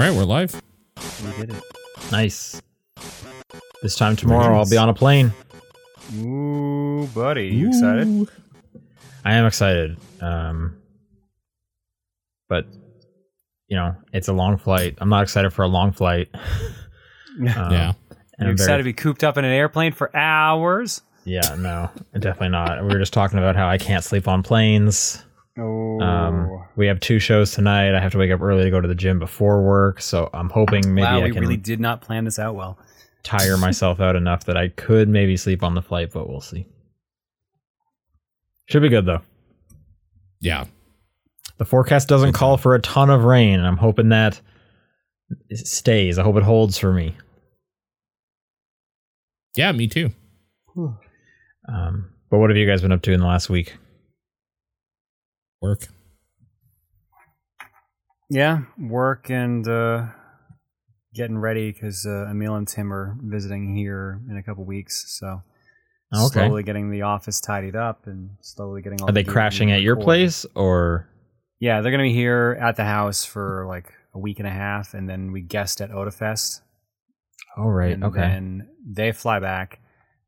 All right, we're live. We did it. Nice. This time tomorrow, I'll be on a plane. Ooh, buddy, you excited? I am excited. Um, but you know, it's a long flight. I'm not excited for a long flight. Um, yeah. and you I'm excited very- to be cooped up in an airplane for hours? Yeah, no, definitely not. We were just talking about how I can't sleep on planes. Oh, Um, we have two shows tonight. I have to wake up early to go to the gym before work, so I'm hoping maybe wow, I we can really did not plan this out well. tire myself out enough that I could maybe sleep on the flight, but we'll see. Should be good though. Yeah. The forecast doesn't call for a ton of rain, and I'm hoping that it stays. I hope it holds for me. Yeah, me too. Um, but what have you guys been up to in the last week? Work. Yeah, work and uh, getting ready because uh, Emil and Tim are visiting here in a couple weeks. So Okay. slowly getting the office tidied up and slowly getting all. Are the they crashing at your place or? Yeah, they're gonna be here at the house for like a week and a half, and then we guest at Otafest. Oh right, and okay. then they fly back,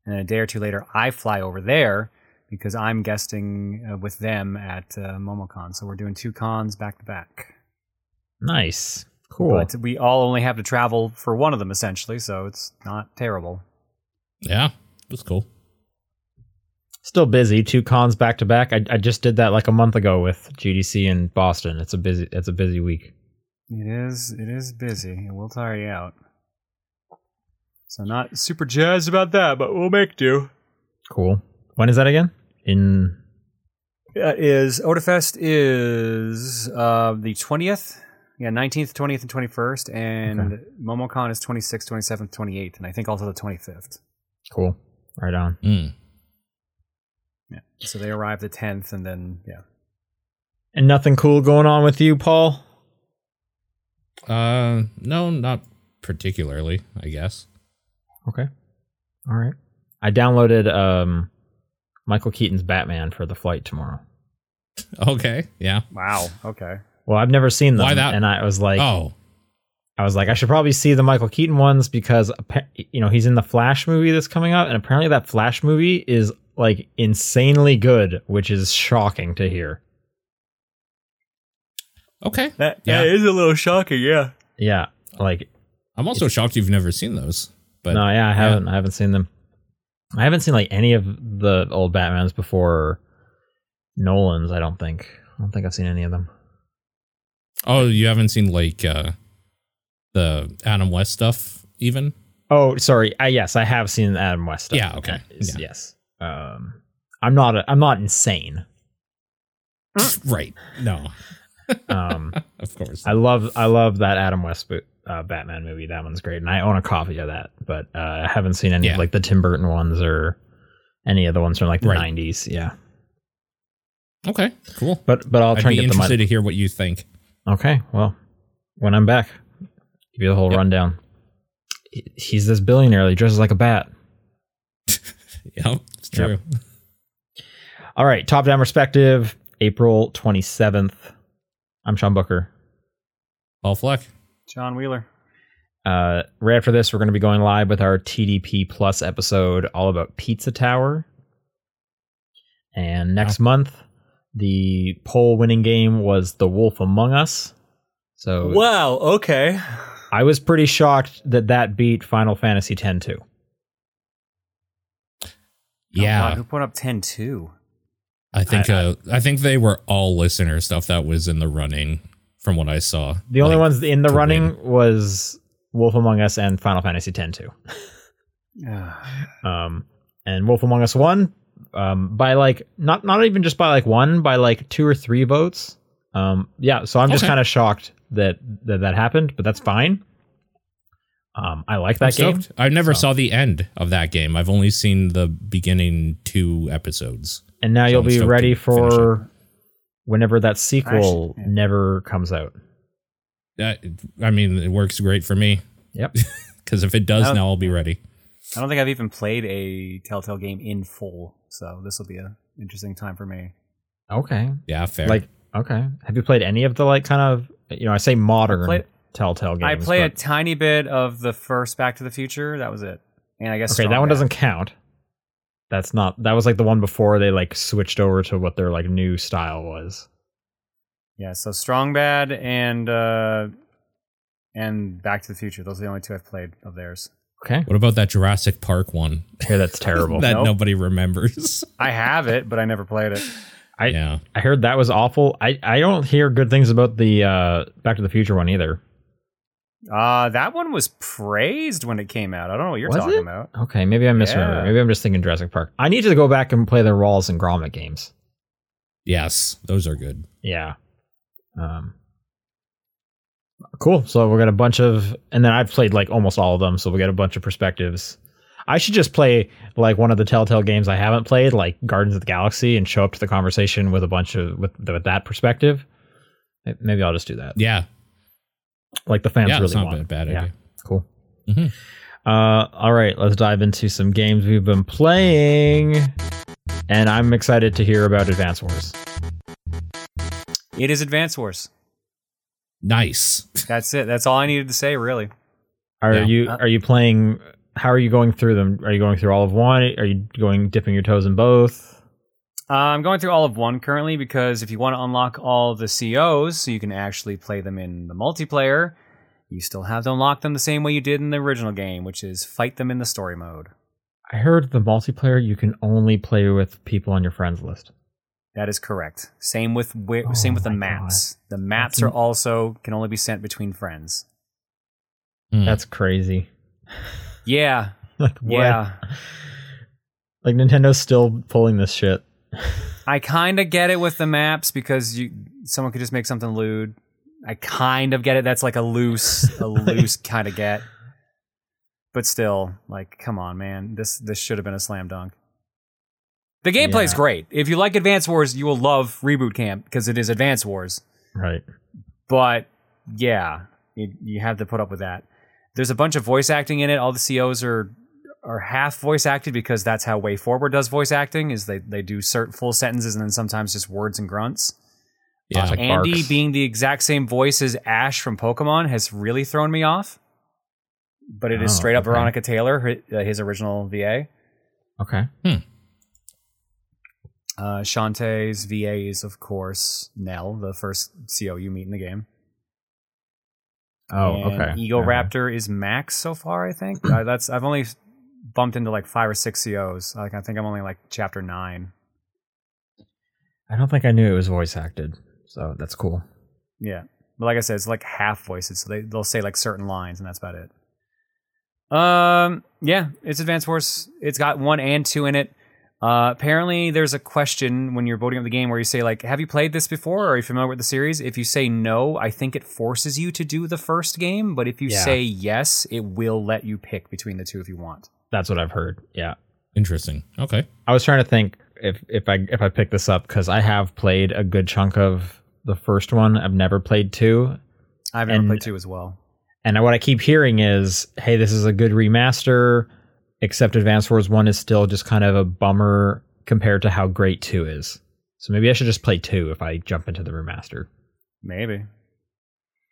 and then a day or two later, I fly over there because I'm guesting uh, with them at uh, MomoCon. So we're doing two cons back to back. Nice, cool. But we all only have to travel for one of them essentially, so it's not terrible. Yeah. That's cool. Still busy. Two cons back to back. I I just did that like a month ago with GDC in Boston. It's a busy. It's a busy week. It is. It is busy. It will tire you out. So not super jazzed about that, but we'll make do. Cool. When is that again? In Uh, is Otafest is uh, the twentieth, yeah, nineteenth, twentieth, and twenty first, and MomoCon is 26th, 27th, 28th, and I think also the twenty fifth. cool. Right on. Mm. Yeah, so they arrive the tenth, and then yeah, And nothing cool going on with you, Paul? Uh, no, not particularly, I guess. Okay. All right. I downloaded um Michael Keaton's Batman for the flight tomorrow. Okay. Yeah. wow, okay, Well, I've never seen them, Why that? and I was like, oh. I was like, I should probably see the Michael Keaton ones because you know he's in the Flash movie that's coming out, and apparently that Flash movie is like insanely good, which is shocking to hear. Okay. that Yeah. that is a little shocking, yeah. Yeah, like I'm also shocked you've never seen those. But no, yeah, I haven't, I haven't seen them. I haven't seen like any of the old Batmans before Nolan's. I don't think. I don't think I've seen any of them. Oh, you haven't seen like uh the Adam West stuff even? Oh, sorry. I, yes, I have seen Adam West. Stuff. Yeah, okay. Yes, Yeah. Yes. Um, I'm not. A, I'm not insane. right. No. Um, Of course. I love. I love that Adam West bo- uh, Batman movie. That one's great, and I own a copy of that. But uh, I haven't seen any Yeah. of like the Tim Burton ones or any of the ones from like the Right. '90s. Yeah. okay. Cool. But but I'll I'd try be and get the interested to hear what you think. Okay. Well, when I'm back, give you the whole Yep. rundown. He's this billionaire. He dresses like a bat. Yeah, it's true. All right. Top down perspective. April 27th. I'm Sean Booker. Paul Fleck. Jon Wheeler. Uh, right after this, we're going to be going live with our TDP Plus episode all about Pizza Tower. And next month, the poll winning game was The Wolf Among Us. So Wow. Okay. I was pretty shocked that that beat Final Fantasy X-2. Yeah. Oh, God, who put up 10-2? I think I- uh, I think they were all listener stuff that was in the running from what I saw. The only Like, ones in the running win. was Wolf Among Us and Final Fantasy X-2. Ah, Um, and Wolf Among Us won um, by like not not even just by like one by like two or three votes. Um, yeah, so I'm just Okay. kind of shocked that, that that happened, but that's fine. Um, I like that I'm game. stoked. I never So. saw the end of that game. I've only seen the beginning two episodes. and now So you'll I'm be ready to finish for whenever that sequel Actually, yeah. never comes out. That, I mean, it works great for me Yep. because if it does Now- now, I'll be ready. I don't think I've even played a Telltale game in full, so this will be a interesting time for me. okay. Yeah, fair. Like okay. Have you played any of the like kind of you know I say modern Played Telltale games. I play a tiny bit of the first Back to the Future. That was it. And I guess okay, Strong that one Bad. doesn't count. That's not. That was like the one before they like switched over to what their like new style was. Yeah, so Strong Bad and uh and Back to the Future. Those are the only two I've played of theirs. Okay, What about that Jurassic Park one here that's terrible. that Nope. nobody remembers? I have it, but I never played it. I yeah. I heard that was awful. I I don't hear good things about the uh Back to the Future one either. Uh that one was praised when it came out. I don't know what you're Was talking it? about. Okay, maybe I misremember. Yeah. Maybe I'm just thinking Jurassic Park. I need to go back and play the Wallace and Gromit games. Yes, those are good. Yeah. Um. Cool. So we got a bunch of, and then I've played like almost all of them. So we got a bunch of perspectives. I should just play like one of the Telltale games I haven't played, like Guardians of the Galaxy, and show up to the conversation with a bunch of with with that perspective. Maybe I'll just do that. Yeah. Like the fans yeah, really it's not want. a bad Yeah. idea. Cool. Mhm. Uh, all right, let's dive into some games we've been playing, and I'm excited to hear about Advance Wars. It is Advance Wars. Nice. That's it. That's all I needed to say, really. Are Yeah. you Uh, are you playing? How are you going through them? Are you going through all of one? Are you going dipping your toes in both? Uh, I'm going through all of one currently because if you want to unlock all the COs so you can actually play them in the multiplayer, you still have to unlock them the same way you did in the original game, which is fight them in the story mode. I heard the multiplayer you can only play with people on your friends list. That is correct. Same with wi- Oh same with the my maps. The maps That's are also can only be sent between friends. Hmm. That's crazy. Yeah, like what? yeah. Like Nintendo's still pulling this shit. I kind of get it with the maps because you someone could just make something lewd. I kind of get it. That's like a loose, a loose kind of get. But still, like, come on, man. This this should have been a slam dunk. The gameplay's Yeah. great. If you like Advance Wars, you will love Reboot Camp because it is Advance Wars. Right. But yeah, you, you have to put up with that. There's a bunch of voice acting in it. All the COs are are half voice acted because that's how WayForward does voice acting. Is they they do certain full sentences and then sometimes just words and grunts. yeah. Like Andy barks. being the exact same voice as Ash from Pokemon has really thrown me off. But it is Oh, straight up okay. Veronica Taylor, uh, his original VA. Okay. Uh, Shantae's VA is, of course, Nell, the first CO you meet in the game. Oh, And okay. Eagle Uh, Raptor is Max so far, I think. uh, that's I've only bumped into like five or six COs. Like I think I'm only like chapter nine. I don't think I knew it was voice acted, so that's cool. Yeah. But like I said, it's like half voices, so they they'll say like certain lines, and that's about it. Um, yeah, it's Advanced Wars. It's got one and two in it. Uh, apparently, there's a question when you're voting up the game where you say like, "Have you played this before? Or are you familiar with the series?" If you say no, I think it forces you to do the first game. But if you Yeah. say yes, it will let you pick between the two if you want. That's what I've heard. Yeah. Interesting. Okay. I was trying to think if if I if I pick this up because I have played a good chunk of the first one. I've never played two, I've never And- played two as well. and what I keep hearing is, "Hey, this is a good remaster." Except Advance Wars One is still just kind of a bummer compared to how great two is. So maybe I should just play two if I jump into the remaster. Maybe.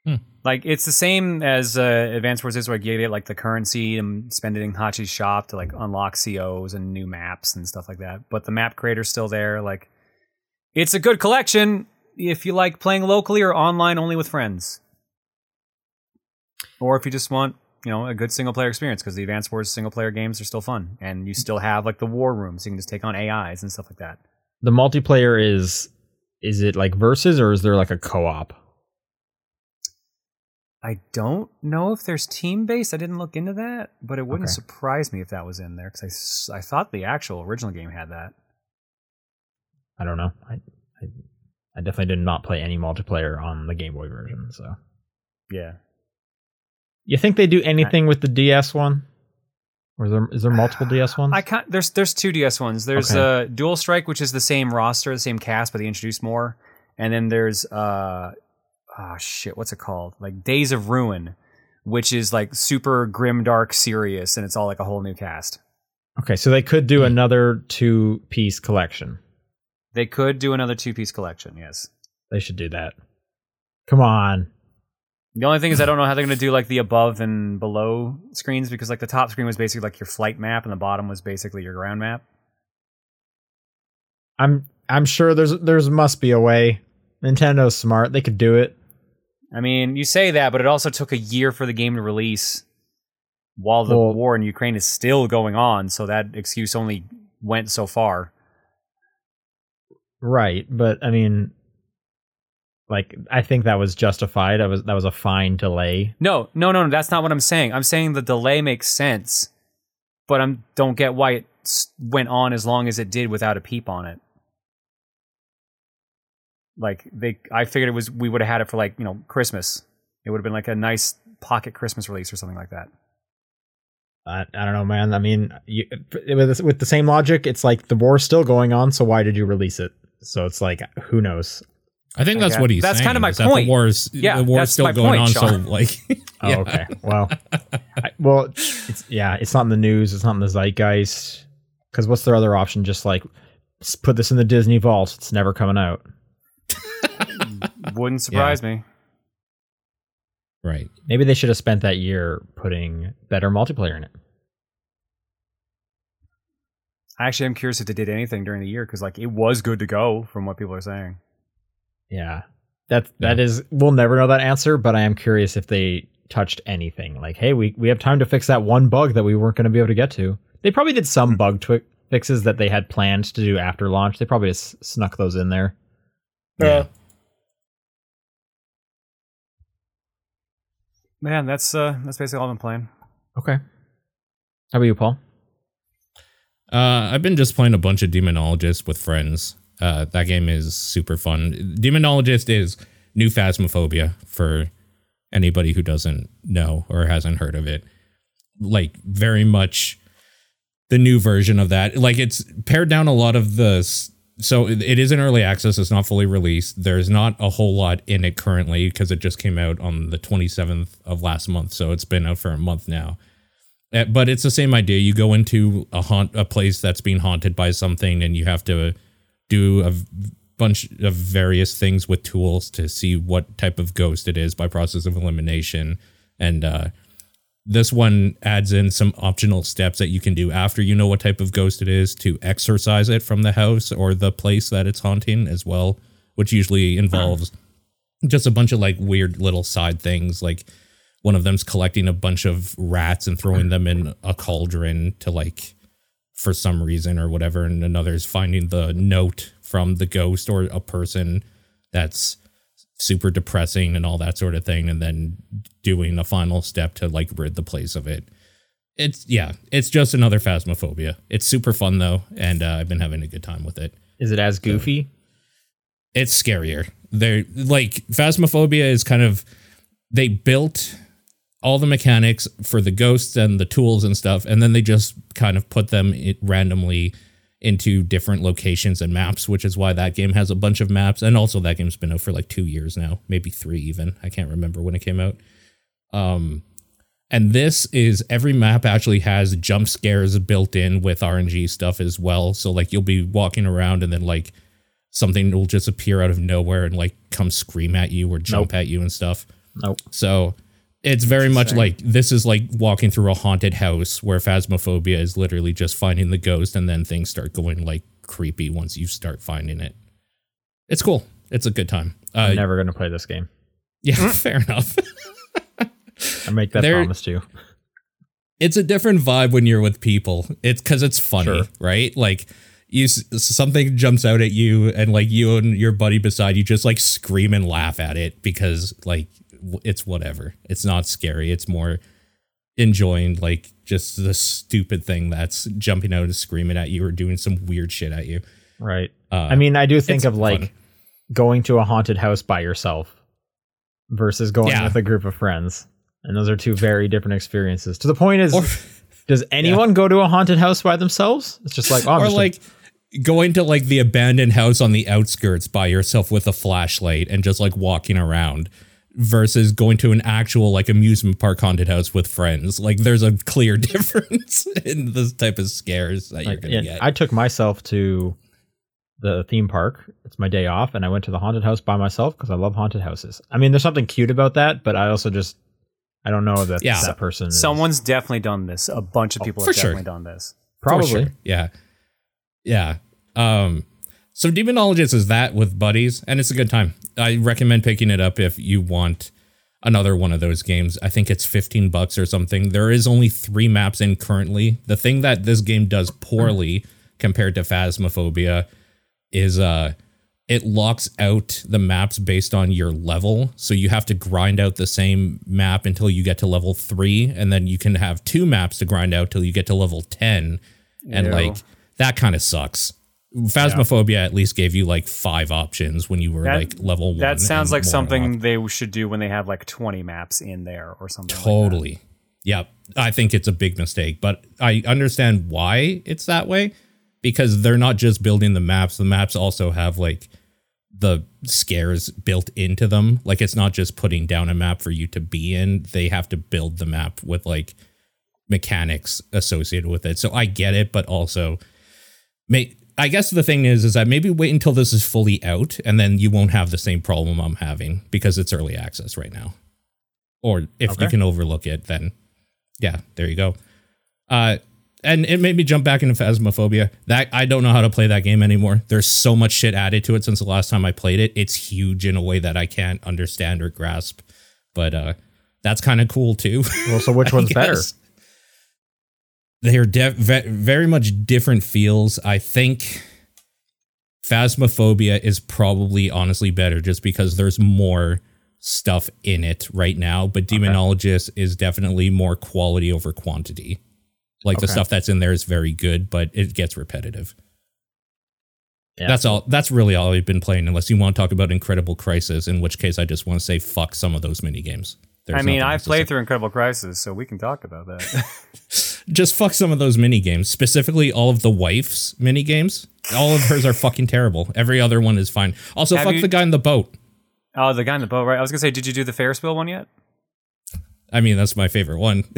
Hmm. Like it's the same as uh, Advance Wars is, where you get like the currency and spend it in Hachi's shop to like unlock COs and new maps and stuff like that. But the map creator's still there. Like, it's a good collection if you like playing locally or online only with friends, or if you just want you know a good single player experience because the Advanced Wars single player games are still fun and you still have like the war room, so you can just take on AIs and stuff like that. The multiplayer is is it like versus or is there like a co-op? I don't know if there's team based. I didn't look into that, but it wouldn't Okay. surprise me if that was in there because I, I thought the actual original game had that. I don't know. I, I I definitely did not play any multiplayer on the Game Boy version. So Yeah. you think they do anything with the DS one? Or is there is there multiple DS ones? I can't. There's there's two DS ones. There's Okay. uh, Dual Strike, which is the same roster, the same cast, but they introduced more. And then there's uh, oh shit, what's it called? Like Days of Ruin, which is like super grim, dark, serious, and it's all like a whole new cast. okay, so they could do hmm. another two piece collection. They could do another two piece collection. Yes. They should do that. Come on. The only thing is I don't know how they're going to do like the above and below screens because like the top screen was basically like your flight map and the bottom was basically your ground map. I'm I'm sure there's there's must be a way. Nintendo's smart; they could do it. I mean, you say that, but it also took a year for the game to release while the Well- war in Ukraine is still going on, so that excuse only went so far. Right, but I mean, like I think that was justified. That was that was a fine delay. No, no, no, no, that's not what I'm saying. I'm saying the delay makes sense, but I don't get why it went on as long as it did without a peep on it. Like they, I figured it was we would have had it for like you know Christmas. It would have been like a nice pocket Christmas release or something like that. I, I don't know, man. I mean, you, with with the same logic, it's like the war's still going on. So why did you release it? So it's like, who knows? I think that's Okay. what he's That's saying. kinda my point. The war's, Yeah, the war's still going point, on. Sean. So, like, Oh, okay. Well, I, well, it's yeah, it's not in the news. It's not in the zeitgeist. Because what's their other option? Just like put this in the Disney vault. It's never coming out. Wouldn't surprise me. Right. Maybe they should have spent that year putting better multiplayer in it. Actually, I actually am curious if they did anything during the year because like it was good to go from what people are saying. Yeah. That that is we'll never know that answer, but I am curious if they touched anything. Like, hey, we we have time to fix that one bug that we weren't going to be able to get to. They probably did some hmm. bug twi- fixes that they had planned to do after launch. They probably just snuck those in there. Yeah. Man, that's uh that's basically all I've been playing. Okay. How about you, Paul? Uh, I've been just playing a bunch of Demonologist with friends. Uh, that game is super fun. Demonologist is new Phasmophobia for anybody who doesn't know or hasn't heard of it. Like very much the new version of that. Like it's pared down a lot of the. So it it is an early access. It's not fully released. There's not a whole lot in it currently because it just came out on the 27th of last month. So it's been out for a month now. Uh, but it's the same idea. You go into a haunt, a place that's being haunted by something, and you have to do a bunch of various things with tools to see what type of ghost it is by process of elimination. And uh, this one adds in some optional steps that you can do after you know what type of ghost it is to exorcise it from the house or the place that it's haunting as well, which usually involves just a bunch of like weird little side things like one of them's collecting a bunch of rats and throwing them in a cauldron to like for some reason or whatever and another is finding the note from the ghost or a person that's super depressing and all that sort of thing and then doing a final step to like rid the place of it it's yeah it's just another phasmophobia it's super fun though and uh, i've been having a good time with it Is it as goofy? it's scarier. They're like Phasmophobia is kind of they built all the mechanics for the ghosts and the tools and stuff, and then they just kind of put them randomly into different locations and maps, which is why that game has a bunch of maps. And also that game's been out for like two years now, maybe three even. I can't remember when it came out. Um and this is every map actually has jump scares built in with RNG stuff as well. So like you'll be walking around and then like something will just appear out of nowhere and like come scream at you or jump at you and stuff. Nope. So it's very much like this is like walking through a haunted house where phasmophobia is literally just finding the ghost and then things start going like creepy once you start finding it. It's cool. It's a good time. Uh, I'm never going to play this game. yeah, fair enough. I make that There- promise to you. it's a different vibe when you're with people. It's because it's funny, Sure. right? Like you, something jumps out at you, and like you and your buddy beside you just like scream and laugh at it because like it's whatever. It's not scary. It's more enjoying like just the stupid thing that's jumping out and screaming at you or doing some weird shit at you. Right. Uh, I mean, I do think of like fun. going to a haunted house by yourself versus going Yeah. with a group of friends. And those are two very different experiences. To the point is, or does anyone go to a haunted house by themselves? It's just like, I'm or like going to like the abandoned house on the outskirts by yourself with a flashlight and just like walking around versus going to an actual like amusement park haunted house with friends like there's a clear difference in this type of scares that you're like, gonna yeah, get I took myself to the theme park. It's my day off, and I went to the haunted house by myself because I love haunted houses. I mean, there's something cute about that, but I also just I don't know that Yeah. that person. is- Someone's definitely done this. A bunch of people for have sure. definitely done this. Probably. sure. Yeah. Yeah. Um so Demonologist is that with buddies and it's a good time. I recommend picking it up if you want another one of those games. I think it's 15 bucks or something. There is only 3 maps in currently. The thing that this game does poorly compared to Phasmophobia is uh it locks out the maps based on your level. So you have to grind out the same map until you get to level 3 and then you can have two maps to grind out till you get to level 10 and Ew. like that kind of sucks. Phasmophobia at least gave you like five options when you were That- like level one. That sounds like something they should do when they have like 20 maps in there or something. like that. totally. yeah, I think it's a big mistake, but I understand why it's that way because they're not just building the maps. The maps also have like the scares built into them. Like it's not just putting down a map for you to be in. They have to build the map with like mechanics associated with it. So I get it, but also may I guess the thing is is that maybe wait until this is fully out and then you won't have the same problem I'm having because it's early access right now. Or if Okay. you can overlook it, then yeah, there you go. Uh and it made me jump back into Phasmophobia. That I don't know how to play that game anymore. There's so much shit added to it since the last time I played it. It's huge in a way that I can't understand or grasp. But uh that's kind of cool too. Well, so which I one's better? Guess. They're de- ve- very much different feels. I think Phasmophobia is probably honestly better just because there's more stuff in it right now, but Demonologist is definitely more quality over quantity. Like the stuff that's in there is very good, but it gets repetitive. Yeah. That's all. That's really all I've been playing, unless you want to talk about Incredible Crisis, in which case I just want to say fuck some of those mini games. There's I mean, I've else to say. played through Incredible Crisis, so we can talk about that. just fuck some of those mini games, specifically all of the wife's mini games. All of hers are fucking terrible. Every other one is fine. Also, Have fuck you- the guy in the boat. oh, the guy in the boat, right? I was gonna say, did you do the Ferris wheel one yet? I mean, that's my favorite one,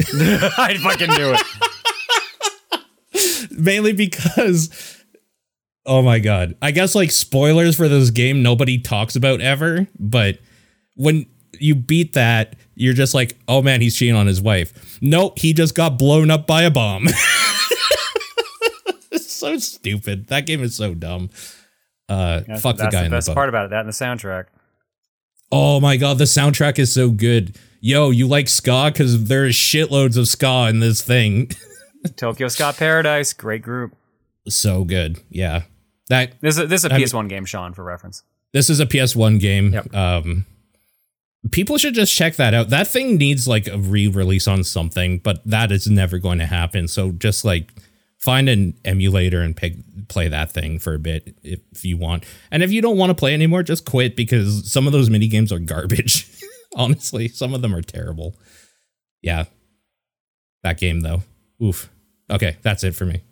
I fucking knew it. mainly because. Oh my god! I guess like spoilers for this game nobody talks about ever, but when you beat that, you're just like, oh man, he's cheating on his wife. Nope, he just got blown up by a bomb. it's so stupid. That game is so dumb. Uh, That's, fuck the guy the in the best boat. part about it. That and the soundtrack. Oh my god, the soundtrack is so good. Yo, you like ska? Because there's shitloads of ska in this thing. Tokyo Ska Paradise, great group. so good. Yeah. That This is this is a I PS1 game, Sean, for reference. this is a PS1 game. Yep. Um people should just check that out. That thing needs like a re-release on something, but that is never going to happen. So just like find an emulator and pick, play that thing for a bit if, if you want. And if you don't want to play anymore, just quit because some of those mini games are garbage. Honestly, some of them are terrible. Yeah. That game though. Oof. Okay, that's it for me.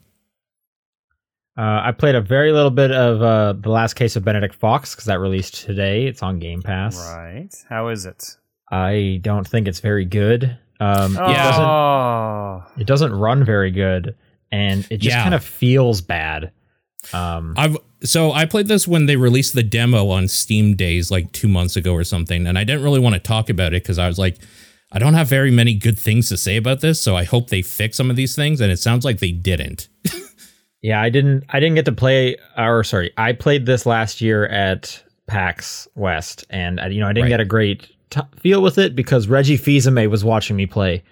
Uh, I played a very little bit of uh, the last case of Benedict Fox because that released today. It's on Game Pass. Right. How is it? I don't think it's very good. Um, It doesn't. Oh. It doesn't run very good, and it just Yeah. kind of feels bad. Um, I've so I played this when they released the demo on Steam Days like two months ago or something, and I didn't really want to talk about it because I was like, I don't have very many good things to say about this, so I hope they fix some of these things, and it sounds like they didn't. yeah, I didn't. I didn't get to play. Or sorry, I played this last year at PAX West, and I, you know I didn't Right. get a great t- feel with it because Reggie Fils-Aimé was watching me play.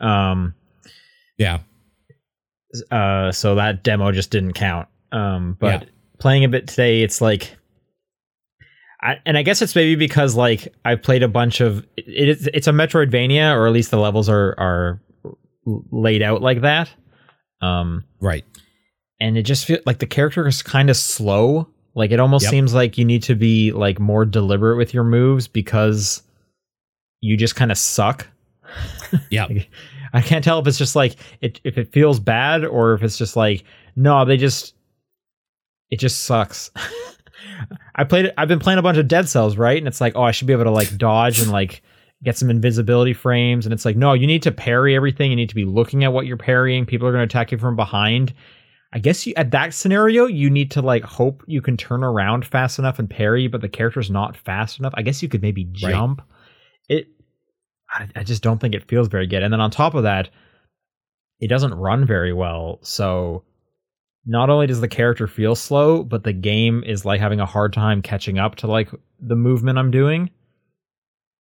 Um, Yeah, uh, so that demo just didn't count. Um, but Yeah. playing a bit today, it's like, I, and I guess it's maybe because like I played a bunch of it, it's it's a Metroidvania, or at least the levels are are laid out like that. Um, right. And it just feels like the character is kind of slow. Like it almost Yep. seems like you need to be like more deliberate with your moves because you just kind of suck. Yeah, I can't tell if it's just like it if it feels bad or if it's just like no, they just it just sucks. I played it, I've been playing a bunch of Dead Cells, right? And it's like, oh, I should be able to like dodge and like get some invincibility frames and it's like, no, you need to parry everything. You need to be looking at what you're parrying. People are going to attack you from behind. I guess you, at that scenario, you need to like hope you can turn around fast enough and parry, but the character's not fast enough. I guess you could maybe Right. jump. It, I, I just don't think it feels very good. And then on top of that, it doesn't run very well. So not only does the character feel slow, but the game is like having a hard time catching up to like the movement I'm doing,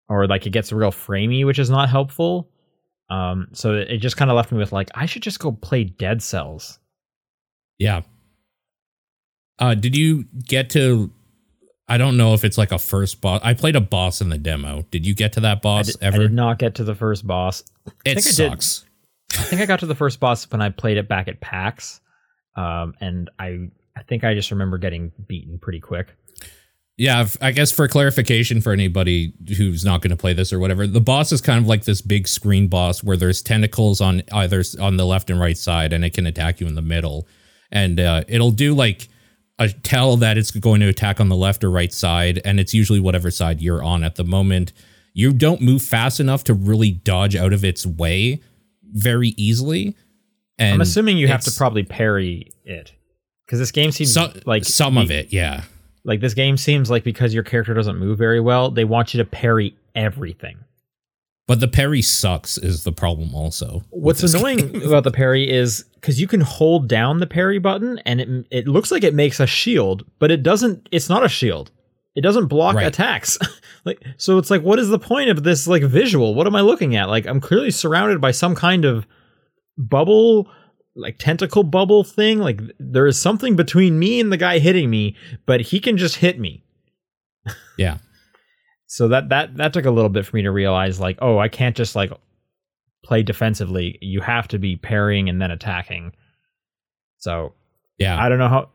or like it gets real framey, which is not helpful. Um, so it just kind of left me with like I should just go play Dead Cells. Yeah. Uh, did you get to? I don't know if it's like a first boss. I played a boss in the demo. Did you get to that I boss did, I ever? did not get to the first boss. it think I did. sucks. I think I got to the first boss when I played it back at PAX, um, and I I think I just remember getting beaten pretty quick. Yeah, I guess for clarification for anybody who's not going to play this or whatever, the boss is kind of like this big screen boss where there's tentacles on either on the left and right side, and it can attack you in the middle, and uh, it'll do like a tell that it's going to attack on the left or right side, and it's usually whatever side you're on at the moment. You don't move fast enough to really dodge out of its way very easily. And I'm assuming you have to probably parry it because this game seems like some of it, yeah. Like this game seems like because your character doesn't move very well, they want you to parry everything. But the parry sucks is the problem also. What's annoying game. about the parry is because you can hold down the parry button and it it looks like it makes a shield, but it doesn't. It's not a shield. It doesn't block Right. attacks. like so, it's like, what is the point of this like visual? What am I looking at? Like I'm clearly surrounded by some kind of bubble, like tentacle bubble thing. Like there is something between me and the guy hitting me, but he can just hit me. yeah. So that that that took a little bit for me to realize like oh i can't just like play defensively you have to be parrying and then attacking so Yeah. i don't know how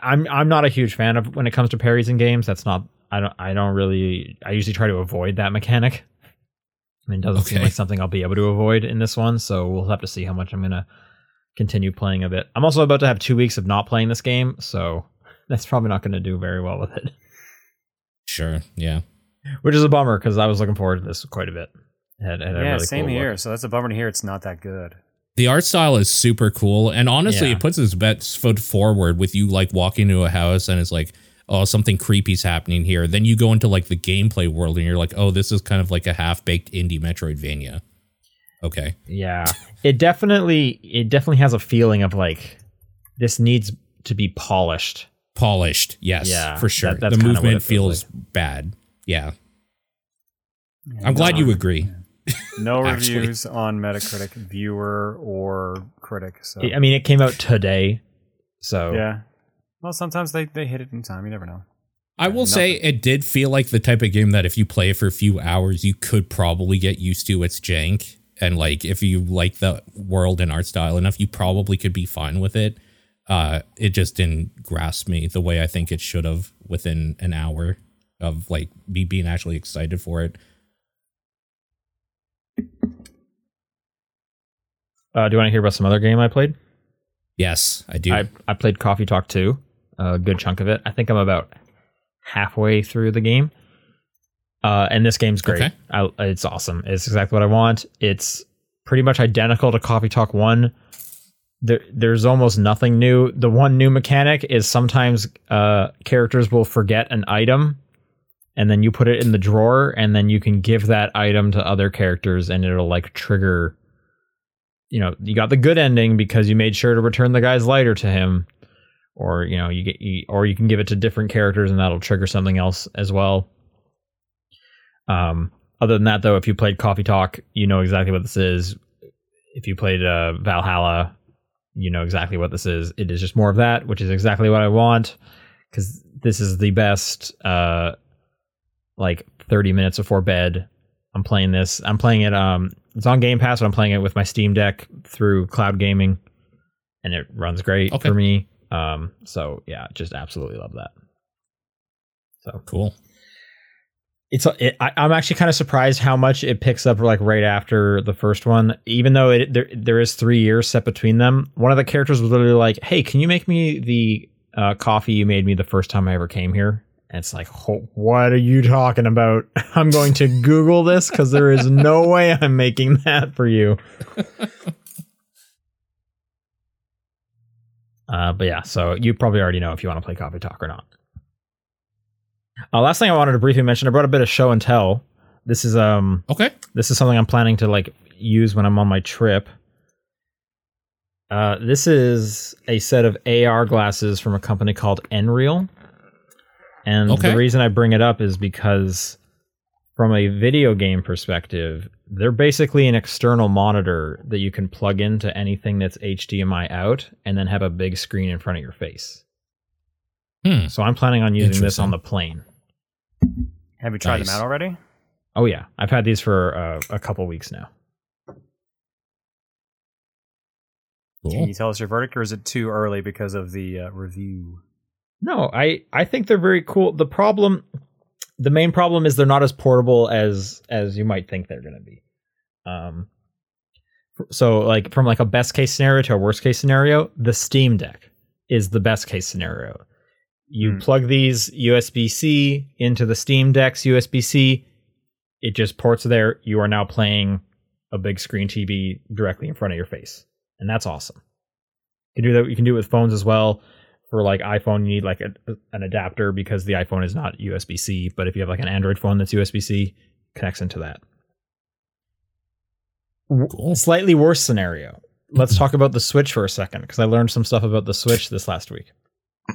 i'm i'm not a huge fan of when it comes to parries in games that's not i don't i don't really i usually try to avoid that mechanic I mean, it doesn't seem like something i'll be able to avoid in this one so we'll have to see how much i'm gonna continue playing of it i'm also about to have two weeks of not playing this game so that's probably not going to do very well with it Sure. Yeah. Which is a bummer because I was looking forward to this quite a bit. It had, had a yeah, really same cool look. here. So that's a bummer to hear it's not that good. The art style is super cool. And honestly, Yeah. it puts its best foot forward with you like walking into a house and it's like, oh, something creepy's happening here. Then you go into like the gameplay world and you're like, oh, this is kind of like a half baked indie Metroidvania. Okay. Yeah, it definitely it definitely has a feeling of like this needs to be polished. Polished. Yes. Yeah, For sure. that- the movement it feels feels bad. Yeah. I'm glad you agree. No reviews on Metacritic, viewer or critic. So I mean, it came out today, so yeah. Well, sometimes they, they hit it in time. You never know. I will say it did feel like the type of game that if you play it for a few hours, you could probably get used to its jank. And like if you like the world and art style enough, you probably could be fine with it. Uh, it just didn't grasp me the way I think it should have within an hour of like me being actually excited for it. uh, do you want to hear about some other game I played? Yes, I do. I I played Coffee Talk 2, a good chunk of it. I think I'm about halfway through the game. Uh, and this game's great. Okay. I, it's awesome. It's exactly what I want. It's pretty much identical to Coffee Talk 1. There, there's almost nothing new. The one new mechanic is sometimes uh, characters will forget an item and then you put it in the drawer and then you can give that item to other characters and it'll like trigger you know you got the good ending because you made sure to return the guy's lighter to him or you know you get you, or you can give it to different characters and that'll trigger something else as well. Um other than that though if you played coffee talk you know exactly what this is. If you played uh, VA-11 Hall-A you know exactly what this is. It is just more of that which is exactly what i want because this is the best uh like 30 minutes before bed i'm playing this i'm playing it um it's on game pass but i'm playing it with my steam deck through cloud gaming and it runs great Okay. for me um so yeah just absolutely love that so cool. it's it, I, I'm actually kind of surprised how much it picks up like right after the first one. Even though it there there is three years set between them, one of the characters was literally like, "Hey, can you make me the uh, coffee you made me the first time I ever came here?" It's like, "Ho- "What are you talking about? I'm going to Google this because there is no way I'm making that for you." Uh, but yeah, so you probably already know if you want to play Coffee Talk or not. Uh, last thing I wanted to briefly mention, I brought a bit of show and tell. This is um Okay. this is something I'm planning to like use when I'm on my trip. Uh, this is a set of AR glasses from a company called Nreal, and Okay. the reason I bring it up is because, from a video game perspective, they're basically an external monitor that you can plug into anything that's HDMI out, and then have a big screen in front of your face. Hmm. So I'm planning on using this on the plane. Have you tried Nice. them out already? Oh yeah, I've had these for uh, a couple weeks now. Can you tell us your verdict, or is it too early because of the uh, review? No, I I think they're very cool. The problem, the main problem is they're not as portable as as you might think they're going to be. Um, so like from like a best case scenario to a worst case scenario, the Steam Deck is the best case scenario. You Hmm. plug these USB C into the Steam Deck's USB C, it just ports there. You are now playing a big screen TV directly in front of your face, and that's awesome. You can do that. You can do it with phones as well for like iPhone, you need like a, an adapter because the iPhone is not USB C. But if you have like an Android phone that's USB C, connects into that. Cool. Slightly worse scenario. Let's talk about the Switch for a second because I learned some stuff about the Switch this last week.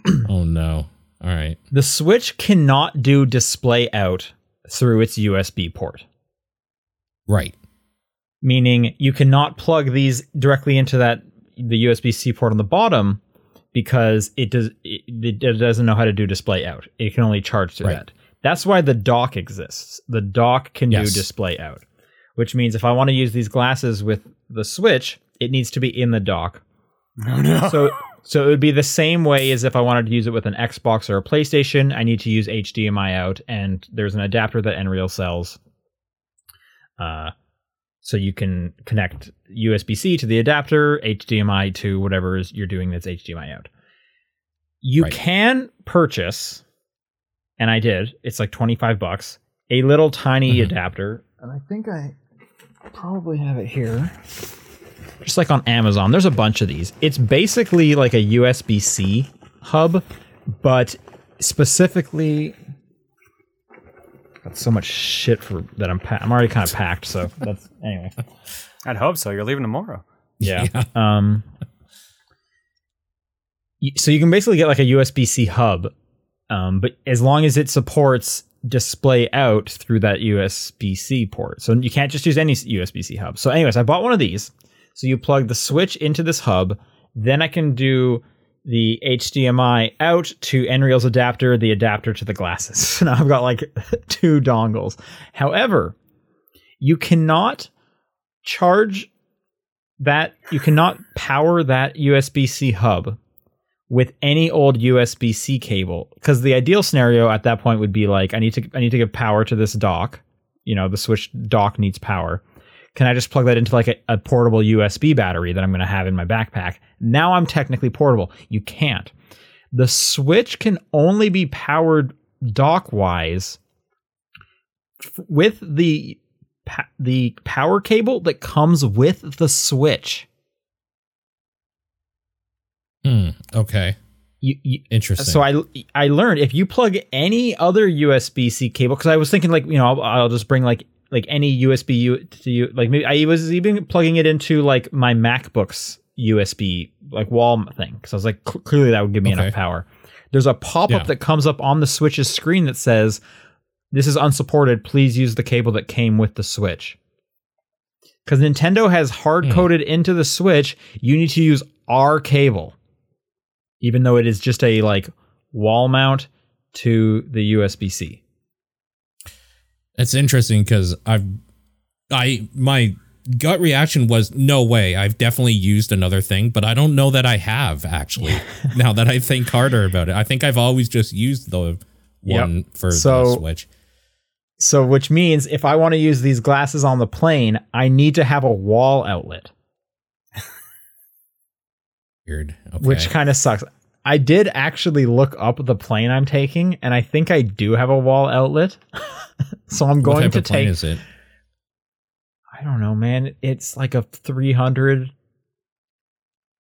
Oh no. All right. The Switch cannot do display out through its USB port, Right. meaning you cannot plug these directly into that the USB C port on the bottom because it does it, it doesn't know how to do display out. It can only charge through Right. that. That's why the dock exists. The dock can Yes. do display out, which means if I want to use these glasses with the Switch, it needs to be in the dock. Oh no! So so it would be the same way as if I wanted to use it with an Xbox or a PlayStation. I need to use HDMI out, and there's an adapter that Nreal sells. Uh, so you can connect USB C to the adapter, HDMI to whatever is you're doing that's HDMI out. You Right. can purchase, and I did. It's like twenty five bucks. A little tiny Mhm. adapter, and I think I probably have it here just like on Amazon. There's a bunch of these. It's basically like a USB C hub, but specifically. Got so much shit for that I'm pa- I'm already kind of packed. So that's anyway. I'd hope so. You're leaving tomorrow. Yeah. Um. So you can basically get like a USB C hub, um, but as long as it supports display out through that USB C port, so you can't just use any USB C hub. So, anyways, I bought one of these. So you plug the switch into this hub, then I can do the HDMI out to Nreal's adapter, the adapter to the glasses. Now I've got like two dongles. However, you cannot charge that you cannot power that USB-C hub with any old USB-C cable because the ideal scenario at that point would be like I need to I need to give power to this dock. You know, the switch dock needs power. Can I just plug that into like a, a portable USB battery that I'm going to have in my backpack? Now I'm technically portable. You can't. The switch can only be powered dock wise with the the power cable that comes with the switch. Hmm. Okay. You, you, Interesting. so I I learned if you plug any other USB C cable because I was thinking like you know I'll, I'll just bring like like any USB U to you like maybe I was even plugging it into like my MacBook's USB like wall thing because I was like cl- clearly that would give me Okay. enough power. There's a pop up Yeah. that comes up on the Switch's screen that says this is unsupported. Please use the cable that came with the Switch. Because Nintendo has hard hmm. coded into the Switch, you need to use our cable, even though it is just a like wall mount to the USB C. It's interesting because I've, I my gut reaction was no way. I've definitely used another thing, but I don't know that I have actually. now that I think harder about it, I think I've always just used the Yep. one for So- the Switch. So, which means if I want to use these glasses on the plane, I need to have a wall outlet, Weird. Okay. which kind of sucks. I did actually look up the plane I'm taking, and I think I do have a wall outlet. so I'm What going type to of plane take. is it? I don't know, man. It's like a 300.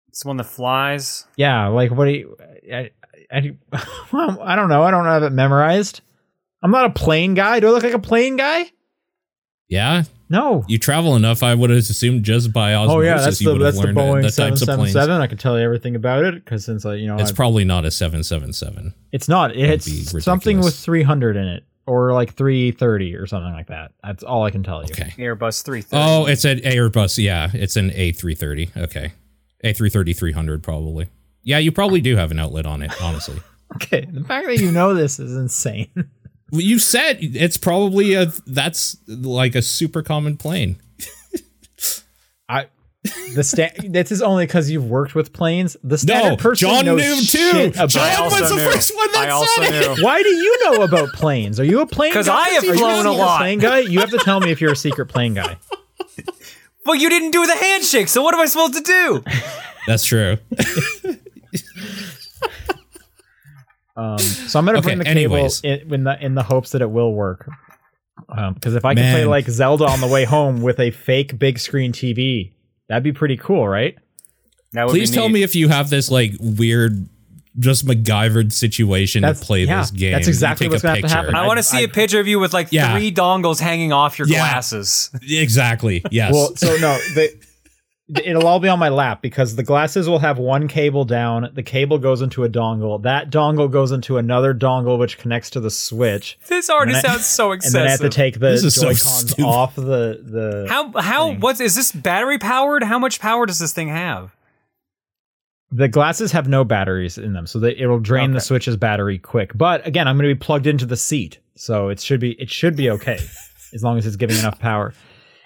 It's one that flies. Yeah, like what do you? I, I, I don't know. I don't have it memorized. I'm not a plane guy. Do I look like a plane guy? Yeah, No. you travel enough. I would have assumed just by osmosis Oh yeah, that's you the that's the Boeing the seven types of seven planes. seven. I can tell you everything about it because since I you know It's I've- probably not a seven seven seven. it's not it's something with 300 in it or like 330 or something like that. That's all I can tell you. Okay. Airbus 330. Oh, it's an Airbus. Yeah, it's an A330. Okay. A330 300 probably. Yeah, you probably do have an outlet on it, honestly. Okay, the fact that you know this is insane. Well, you said it's probably a that's like a super common plane. I the sta- this is only because you've worked with planes. The standard No, person John knows knew too. about- John also was the knew. first one that I also said it. knew. Why do you know about planes? Are you a plane? 'Cause guy? Because I have flown a lot. Plane guy? You have to tell me if you're a secret plane guy. Well, you didn't do the handshake, so what am I supposed to do? That's true. Um, so I'm gonna Okay, bring the anyways. cable in, in the in the hopes that it will work. Because if I can play like Zelda on the way home with a fake big screen TV, that'd be pretty cool, right? That would Please be tell me if you have this like weird just MacGyvered situation That's- to play yeah, this game. that's exactly what's gonna have to picture. happen. I I- want to see I- a picture of you with like Yeah. three dongles hanging off your Yeah. glasses. Exactly. Yes. Well, so no, the, it'll all be on my lap because the glasses will have one cable down. The cable goes into a dongle. That dongle goes into another dongle, which connects to the Switch. This already And I- sounds so excessive And then I have to take the This Joy-Cons stupid. off the the. how how thing. what is this battery powered? How much power does this thing have? The glasses have no batteries in them, so they, it'll drain the Switch's battery quick. But again, I'm going to be plugged into the seat, so it should be it should be okay as long as it's giving enough power.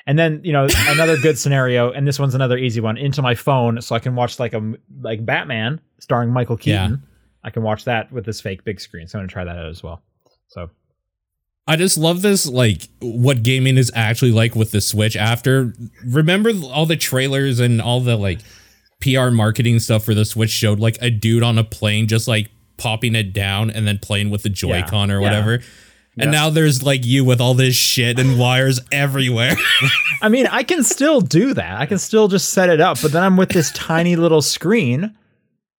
And then you know another good scenario, and this one's another easy one, into my phone, so I can watch like a like Batman starring Michael Keaton. Yeah. I can watch that with this fake big screen, so I'm to try that out as well. So I just love this, like what gaming is actually like with the Switch. After remember all the trailers and all the like PR marketing stuff for the Switch showed like a dude on a plane just like popping it down and then playing with the Joy-Con or Yeah. And now there's like you with all this shit and wires everywhere. I mean, I can still do that. I can still just set it up, but then I'm with this tiny little screen,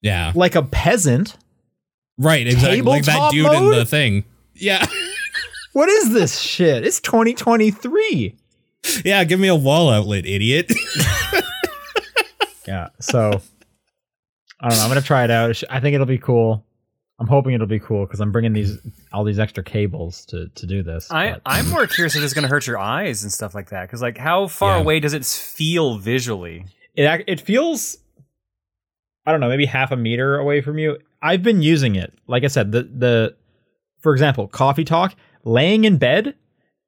yeah. like a peasant. Right, exactly. Like that Tabletop dude in the thing. Yeah. What is this shit? It's 2023. yeah, give me a wall outlet, idiot. Yeah. So I don't know. I'm gonna try it out. I think it'll be cool. I'm hoping it'll be cool because I'm bringing these all these extra cables to to do this. I but- I'm more curious if it's going to hurt your eyes and stuff like that. Because like, how far Yeah. away does it feel visually? it it feels I don't know, maybe half a meter away from you. I've been using it. Like I said, the the for example, coffee talk, laying in bed,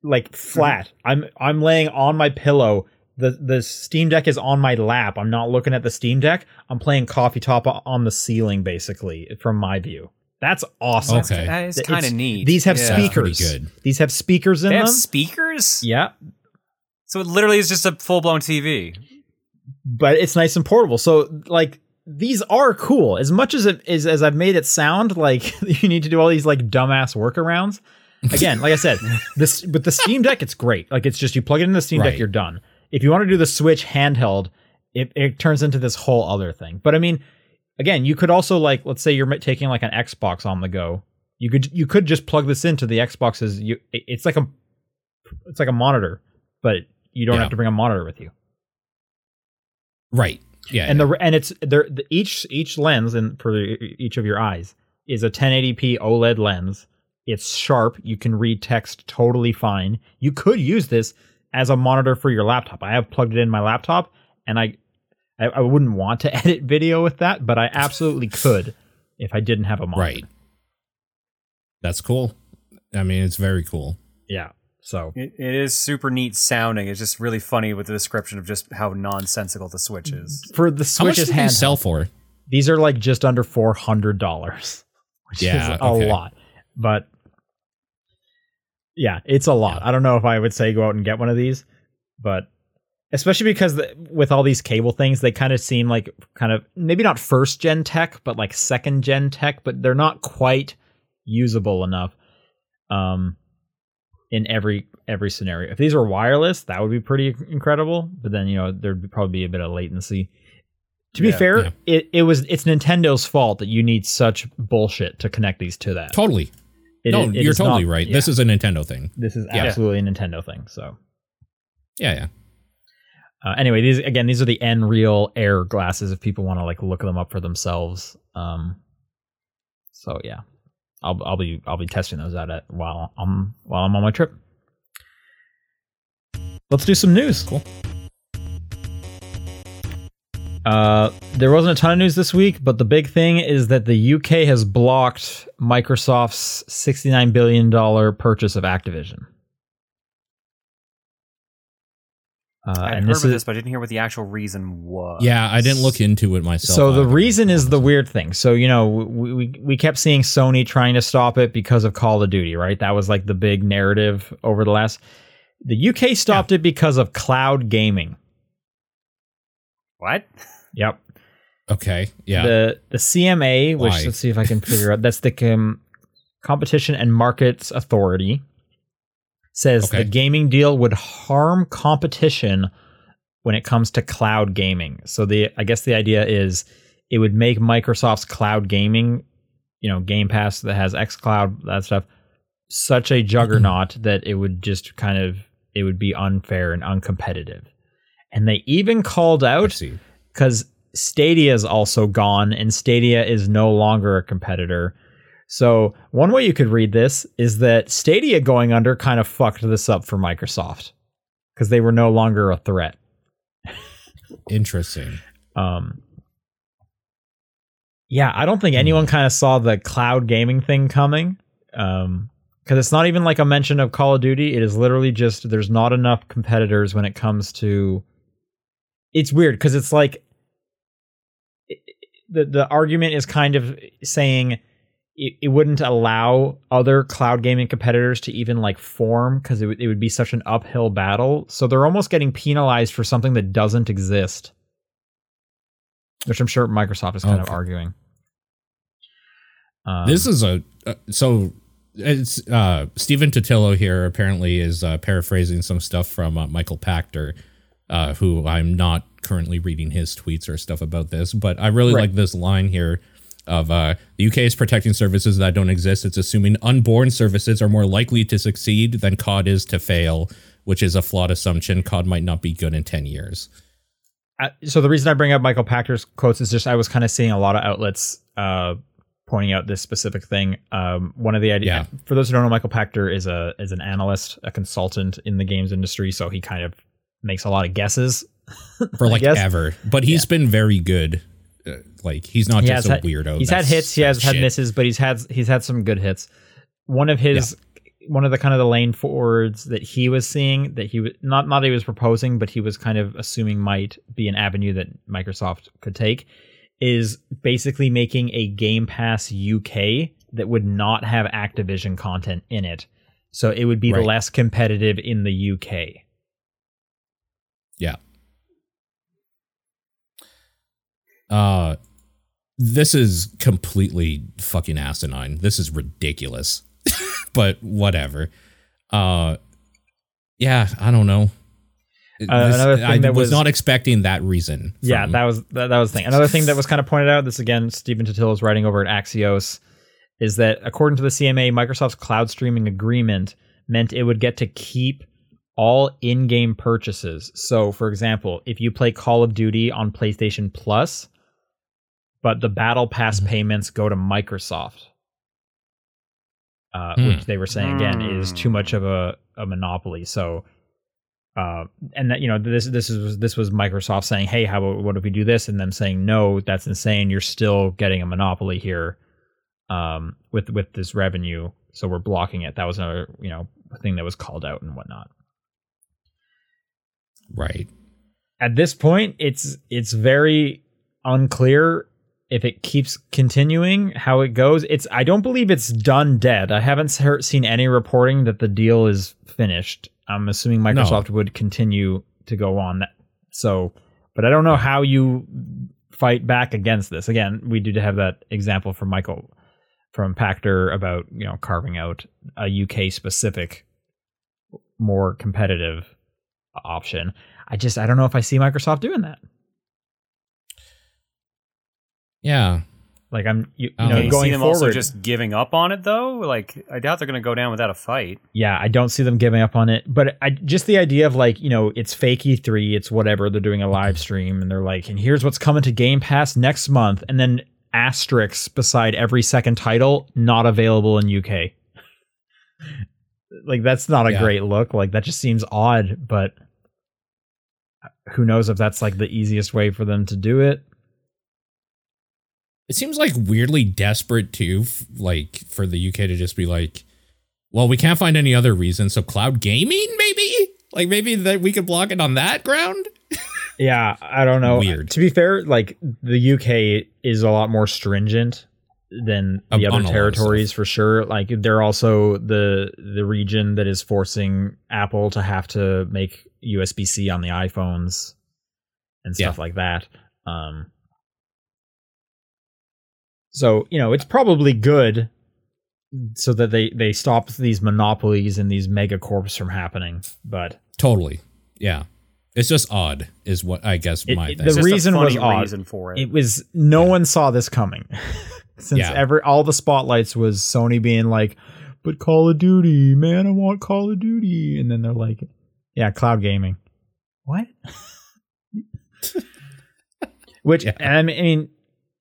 like mm-hmm. flat. I'm I'm laying on my pillow. The the Steam Deck is on my lap. I'm not looking at the Steam Deck. I'm playing Coffee Talk on the ceiling, basically, from my view. That's awesome. Okay. That is It's- kind of neat. These have Yeah. speakers. Pretty good. These have speakers in They them. have speakers. yeah, So it literally is just a full blown TV. but it's nice and portable. So like these are cool. As much as it is as I've made it sound like you need to do all these like dumbass workarounds. Again, like I said, this with the Steam Deck, it's great. Like it's just you plug it in the Steam Deck, you're done. If you want to do the Switch handheld, it, it turns into this whole other thing. But I mean, again, you could also like let's say you're taking like an Xbox on the go. You could you could just plug this into the Xbox's. You it's like a it's like a monitor, but you don't Yeah. have to bring a monitor with you right. Yeah. and the and it's there the, each each lens and for each of your eyes is a 1080p OLED lens. It's sharp. You can read text totally fine. You could use this as a monitor for your laptop. I have plugged it in my laptop, and I I, I wouldn't want to edit video with that, but I absolutely could if I didn't have a monitor. right. That's cool. I mean, it's very cool. Yeah. So It, it is super neat sounding. It's just really funny with the description of just how nonsensical the Switch mm, is. for the How much Switch's do they handheld, sell for? these are like just under four hundred dollars, which Yeah, is a okay. lot. But yeah, it's a lot. I don't know if I would say go out and get one of these, but especially because the, with all these cable things, they kind of seem like kind of maybe not first gen tech, but like second gen tech, but they're not quite usable enough. Um, in every every scenario. If these were wireless, that would be pretty incredible. But then you know there'd probably be a bit of latency. To be Yeah. fair, Yeah. it, it was it's Nintendo's fault that you need such bullshit to connect these to that. Totally. It no, it you're totally not- right. yeah. This is a Nintendo thing. this is absolutely a Nintendo thing. So Yeah, yeah. Uh, anyway, these again, these are the Nreal Air glasses. If people want to like look them up for themselves. Um, so yeah, I'll I'll be I'll be testing those out at while I'm while I'm on my trip. Let's do some news. Cool. Uh, there wasn't a ton of news this week, but the big thing is that the UK has blocked Microsoft's $69 billion purchase of Activision. Uh, I and heard this of is this, but I didn't hear what the actual reason was. Yeah, I didn't look into it myself. so the reason is the weird thing. So you know, we, we we kept seeing Sony trying to stop it because of Call of Duty, right? That was like the big narrative over the last. The UK stopped it because of cloud gaming. What? Yep. Okay. Yeah. The the CMA, which Why? let's see if I can figure out. That's the com- Competition and Markets Authority. Says Okay. the gaming deal would harm competition when it comes to cloud gaming. So the I guess the idea is it would make Microsoft's cloud gaming, you know, Game Pass that has xCloud that stuff, such a juggernaut mm-hmm. that it would just kind of it would be unfair and uncompetitive. And they even called out because Stadia is also gone and Stadia is no longer a competitor. So, one way you could read this is that Stadia going under kind of fucked this up for Microsoft because they were no longer a threat. Interesting. Um, yeah, I don't think Hmm. anyone kind of saw the cloud gaming thing coming. Um, because it's not even like a mention of Call of Duty. It is literally just there's not enough competitors when it comes to. It's weird because it's like the the argument is kind of saying it, it wouldn't allow other cloud gaming competitors to even like form because it, would it would be such an uphill battle. So they're almost getting penalized for something that doesn't exist, which I'm sure Microsoft is kind of arguing. Um, this is a uh, so it's uh Stephen Totilo here apparently is uh, paraphrasing some stuff from uh, Michael Pachter, uh, who I'm not currently reading his tweets or stuff about this, but I really Right. like this line here of uh, the UK is protecting services that don't exist. It's assuming unborn services are more likely to succeed than COD is to fail, which is a flawed assumption. COD might not be good in ten years. Uh, so the reason I bring up Michael Pachter's quotes is just I was kind of seeing a lot of outlets uh, pointing out this specific thing. Um, one of the ideas, Yeah. for those who don't know, Michael Pachter is a is an analyst, a consultant in the games industry, so he kind of makes a lot of guesses. for like guess. ever. But he's been very good. Uh, like he's not He just a had- weirdo. He's had hits, he has had shit. misses, but he's had he's had some good hits. One of his one of the kind of the lane forwards that he was seeing that he was not not that he was proposing, but he was kind of assuming might be an avenue that Microsoft could take is basically making a Game Pass UK that would not have Activision content in it. So it would be Right. less competitive in the UK. Yeah. Uh this is completely fucking asinine. This is ridiculous. but whatever. Uh yeah, I don't know. This- another thing I that was, was- not expecting that reason. Yeah, that was that, that was the thing. Another thing that was kind of pointed out. This again, Stephen Totilo is writing over at Axios, is that according to the CMA, Microsoft's cloud streaming agreement meant it would get to keep all in-game purchases. So, for example, if you play Call of Duty on PlayStation Plus, but the Battle Pass Mhm. payments go to Microsoft, uh, Hmm. which they were saying again is too Hmm. much of a, a monopoly. So, uh, and that you know this this is this was Microsoft saying, "Hey, how about what if we do this?" and them saying, "No, that's insane. You're still getting a monopoly here um, with with this revenue, so we're blocking it." That was another you know thing that was called out and whatnot. right. At this point, it's it's very unclear if it keeps continuing how it goes. It's I don't believe it's done dead. I haven't heard, seen any reporting that the deal is finished. I'm assuming Microsoft would continue to go on that. So, but I don't know how you fight back against this. Again, we did have that example from Michael from Pachter about you know carving out a UK specific, more competitive option. I just I don't know if I see Microsoft doing that. Yeah. Like I'm, you, you know, Can going see them forward. also just giving up on it though. Like I doubt they're going to go down without a fight. yeah, I don't see them giving up on it. But I just the idea of like, you know, it's fake E3, it's whatever. They're doing a live stream and they're like, and here's what's coming to Game Pass next month, and then asterisks beside every second title not available in UK. like that's not a Yeah. great look. Like that just seems odd. But who knows if that's like the easiest way for them to do it? It seems like weirdly desperate too, f- like for the UK to just be like, well, we can't find any other reason, so cloud gaming, maybe? Like maybe that we could block it on that ground? Yeah, I don't know. Weird. To be fair, like the UK is a lot more stringent than the On a lot other territories for sure. Like they're also the the region that is forcing Apple to have to make USB C on the iPhones and stuff like that. Um, so you know it's probably good so that they they stop these monopolies and these mega corps from happening. But Totally. Yeah. It's just odd, is what I guess It- my it- thing. the It's just a reason was odd. reason for it. it was no one saw this coming since Yeah. ever all the spotlights was sony being like but call of duty man i want call of duty and then they're like yeah cloud gaming what which Yeah. and i mean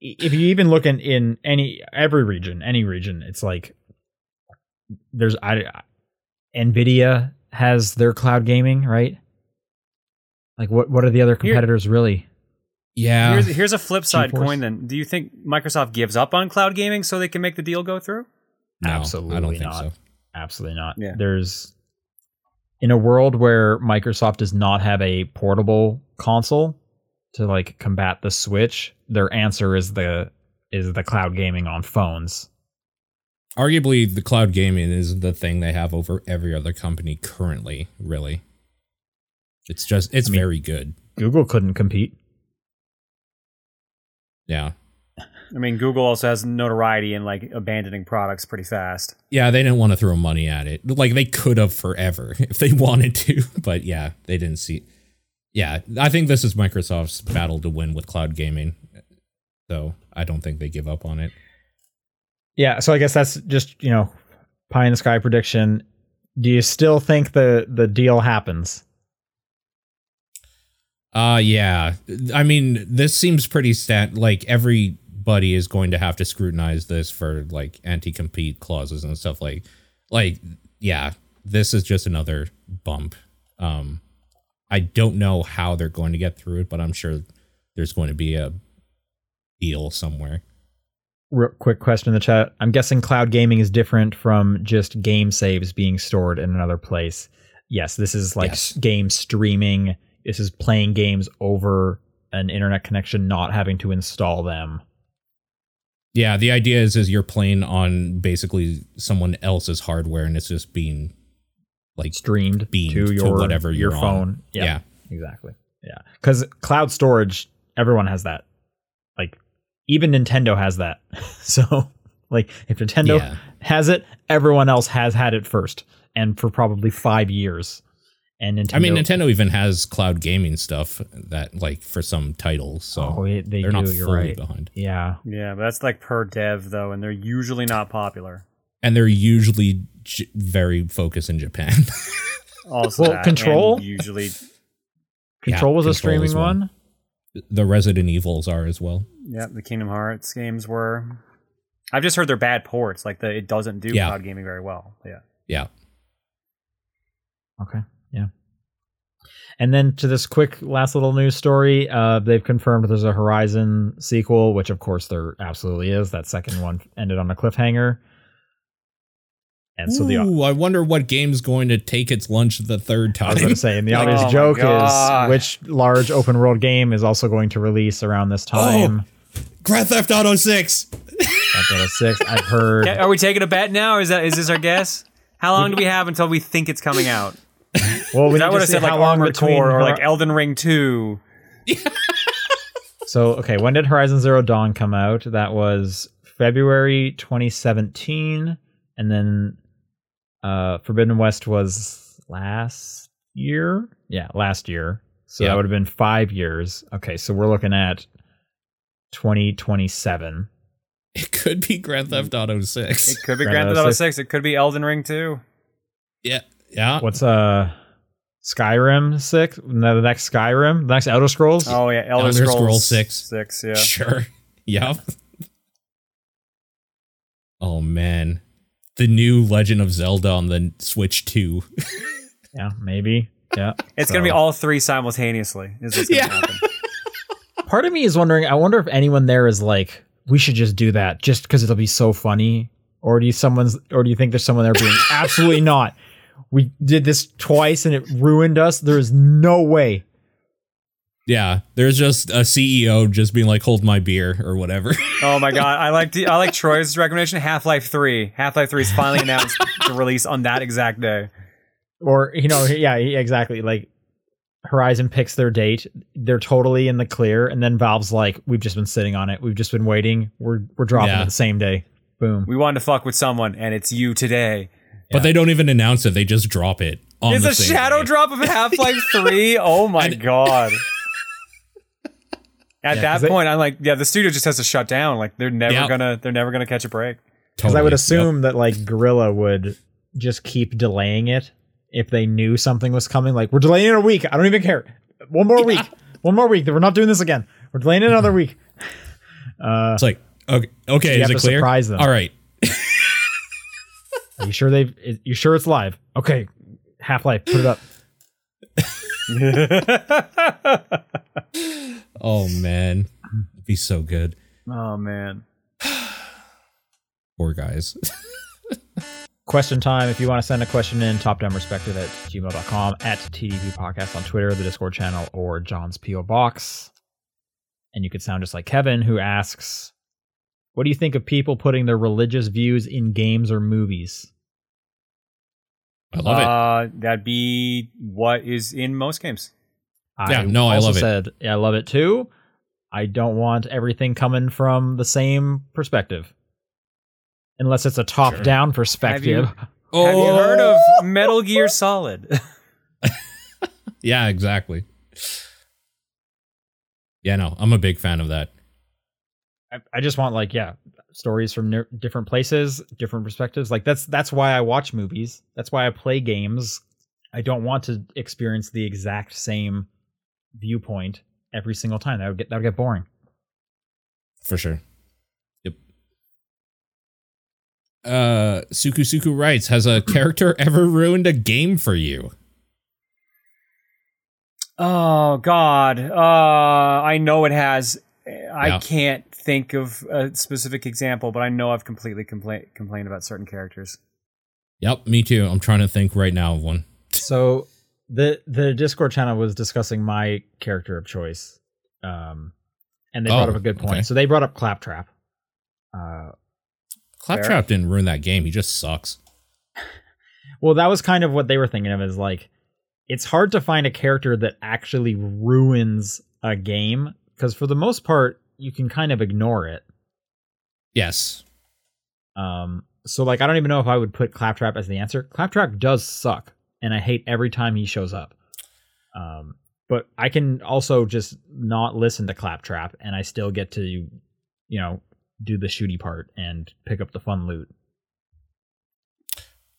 if you even look in, in any every region any region it's like there's I, nvidia has their cloud gaming right like what what are the other Here- competitors really yeah. Here's, here's a flip side GeForce. coin. Then, do you think Microsoft gives up on cloud gaming so they can make the deal go through? No, I don't think not. so. Absolutely not. Yeah. There's in a world where Microsoft does not have a portable console to like combat the Switch, their answer is the is the cloud gaming on phones. Arguably, the cloud gaming is the thing they have over every other company currently, really. It's just, it's I mean- very good. Google couldn't compete. Yeah. I mean, Google also has notoriety in like abandoning products pretty fast. Yeah, they didn't want to throw money at it. Like they could have forever if they wanted to, but yeah, they didn't see. Yeah, I think this is Microsoft's battle to win with cloud gaming. So I don't think they give up on it. Yeah, so I guess that's just, you know, pie in the sky prediction. Do you still think the the deal happens? Uh yeah. I mean, this seems pretty stat like everybody is going to have to scrutinize this for like anti-compete clauses and stuff like like yeah, this is just another bump. Um I don't know how they're going to get through it, but I'm sure there's going to be a deal somewhere. Real quick question in the chat. I'm guessing cloud gaming is different from just game saves being stored in another place. Yes, this is like Yes. game streaming. This is playing games over an internet connection, not having to install them. Yeah, the idea is is you're playing on basically someone else's hardware and it's just being like Streamed Beamed to to your whatever your phone. Yeah, yeah. exactly. Yeah, because cloud storage, everyone has that. Like even Nintendo has that. so like if Nintendo Yeah. has it, everyone else has had it first, and for probably five years. And Nintendo, I mean, Nintendo even has cloud gaming stuff that like for some titles, so Oh, it- they they're do. not you're fully right. behind. Yeah, Yeah, but that's like per dev though, and they're usually not popular. And they're usually j- very focused in Japan. Also, Well, that, Control? usually, Control was a Control streaming one. one. the Resident Evils are as well. yeah, the Kingdom Hearts games were. I've just heard they're bad ports. Like the, it doesn't do Yeah. cloud gaming very well. Yeah. Yeah. Okay, yeah. And then to this quick last little news story, uh, they've confirmed there's a Horizon sequel, which of course there absolutely is. That second one ended on a cliffhanger. And so the Ooh, I wonder what game's going to take its lunch the third time. I was going time. to say, and the Oh obvious my joke is which large open world game is also going to release around this time. Oh. time. Grand Theft Auto 6. That's what a six. I've heard. Are we taking a bet now? Or Is that is this our guess? How long do we have until we think it's coming out? Well, we I need would have see said like long Armored between Core or like Elden Ring Two. So, okay, when did Horizon Zero Dawn come out? That was February 2017, and then uh Forbidden West was last year. Yeah, last year. So Yeah. that would have been five years. Okay, so we're looking at 2027. It could be Grand Theft Auto 6. It could be Grand Grand Theft Theft Auto 6. 6. It could be Elden Ring too. Yeah. Yeah. What's uh Skyrim 6? No, the next Skyrim, the next Elder Scrolls? Oh yeah, Elder, Elder Scrolls, Scrolls 6. 6, yeah. Sure. Yep. oh man. The new Legend of Zelda on the Switch 2. Yeah, maybe. Yeah. It's going to be all three simultaneously. Is what's Yeah. happen. Part of me is wondering, I wonder if anyone there is like, we should just do that just because it'll be so funny. Or do you someone's or do you think there's someone there being absolutely not? We did this twice and it ruined us. There's no way. Yeah, there's just a CEO just being like, "Hold my beer" or whatever. Oh my god, I like I like Troy's recommendation. Half Life Three. Half Life Three is finally announced to release on that exact day. Or you know, yeah, exactly. Like Horizon picks their date. They're totally in the clear, and then Valve's like, "We've just been sitting on it. We've just been waiting. We're we're dropping Yeah. it the same day. Boom." We wanted to fuck with someone, and it's you today. But they don't even announce it; they just drop it. On It's the a same shadow day. drop of Half Life Three. Oh my And- god. At Yeah, that 'cause they- point, I'm like, yeah, the studio just has to shut down. Like they're never Yep. gonna, they're never gonna catch a break. Because I would Totally. assume that like Guerrilla would just keep delaying it if they knew something was coming. Like we're delaying it a week. I don't even care. One more week. One more week. We're not doing this again. We're delaying it another week. Uh, It's like, okay, okay, You is have it to clear? surprise them. All right. are you sure they've? is- You sure it's live? Okay. Half Life. Put it up. Oh man, It'd be so good. oh man. Poor guys. Question time. If you want to send a question in, topdownperspective at gmail.com, at TDP Podcast on Twitter, the Discord channel, or John's P.O. Box. And you could sound just like Kevin, who asks, What do you think of people putting their religious views in games or movies? I love it. Uh, that'd be what is in most games. Yeah, no, I also love it. said, Yeah, I love it too. I don't want everything coming from the same perspective. Unless it's a top down perspective. Oh, Have you heard of Metal Gear Solid? Yeah, exactly. Yeah, no, I'm a big fan of that. I, I just want like yeah stories from ner- different places different perspectives like that's that's why i watch movies that's why i play games i don't want to experience the exact same viewpoint every single time that would get that would get boring For sure. Yep. Uh Suku Suku writes, has a character ever ruined a game for you? oh God. Uh, I know it has. I Yeah. can't think of a specific example, but I know I've completely complained complained about certain characters. Yep, me too. I'm trying to think right now of one. so the the discord channel was discussing my character of choice um and they brought Oh, up a good point okay. so they brought up claptrap uh Claptrap didn't ruin that game. He just sucks. Well, that was kind of what they were thinking of is like it's hard to find a character that actually ruins a game because for the most part you can kind of ignore it. Yes. Um so like I don't even know if I would put Claptrap as the answer. Claptrap does suck and I hate every time he shows up. Um but I can also just not listen to Claptrap and I still get to you know do the shooty part and pick up the fun loot.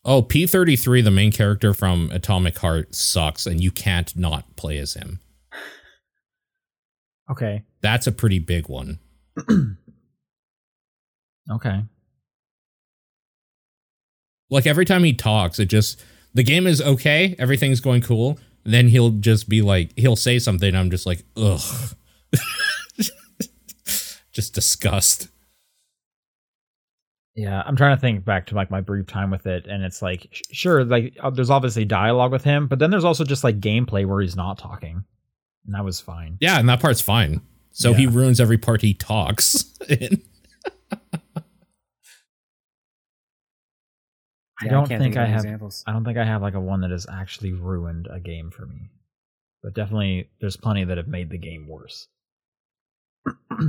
Oh, P33, the main character from Atomic Heart, sucks, and you can't not play as him. Okay. That's a pretty big one. Okay. Like every time he talks, it just the game is okay, everything's going cool. Then he'll just be like, he'll say something. And I'm just like, ugh, just disgust. Yeah, I'm trying to think back to like my brief time with it, and it's like, sure, like uh, there's obviously dialogue with him, but then there's also just like gameplay where he's not talking, and that was fine. Yeah, and that part's fine. So he ruins every part he talks. in. I don't can't think I have. examples. I don't think I have like a one that has actually ruined a game for me, but definitely there's plenty that have made the game worse.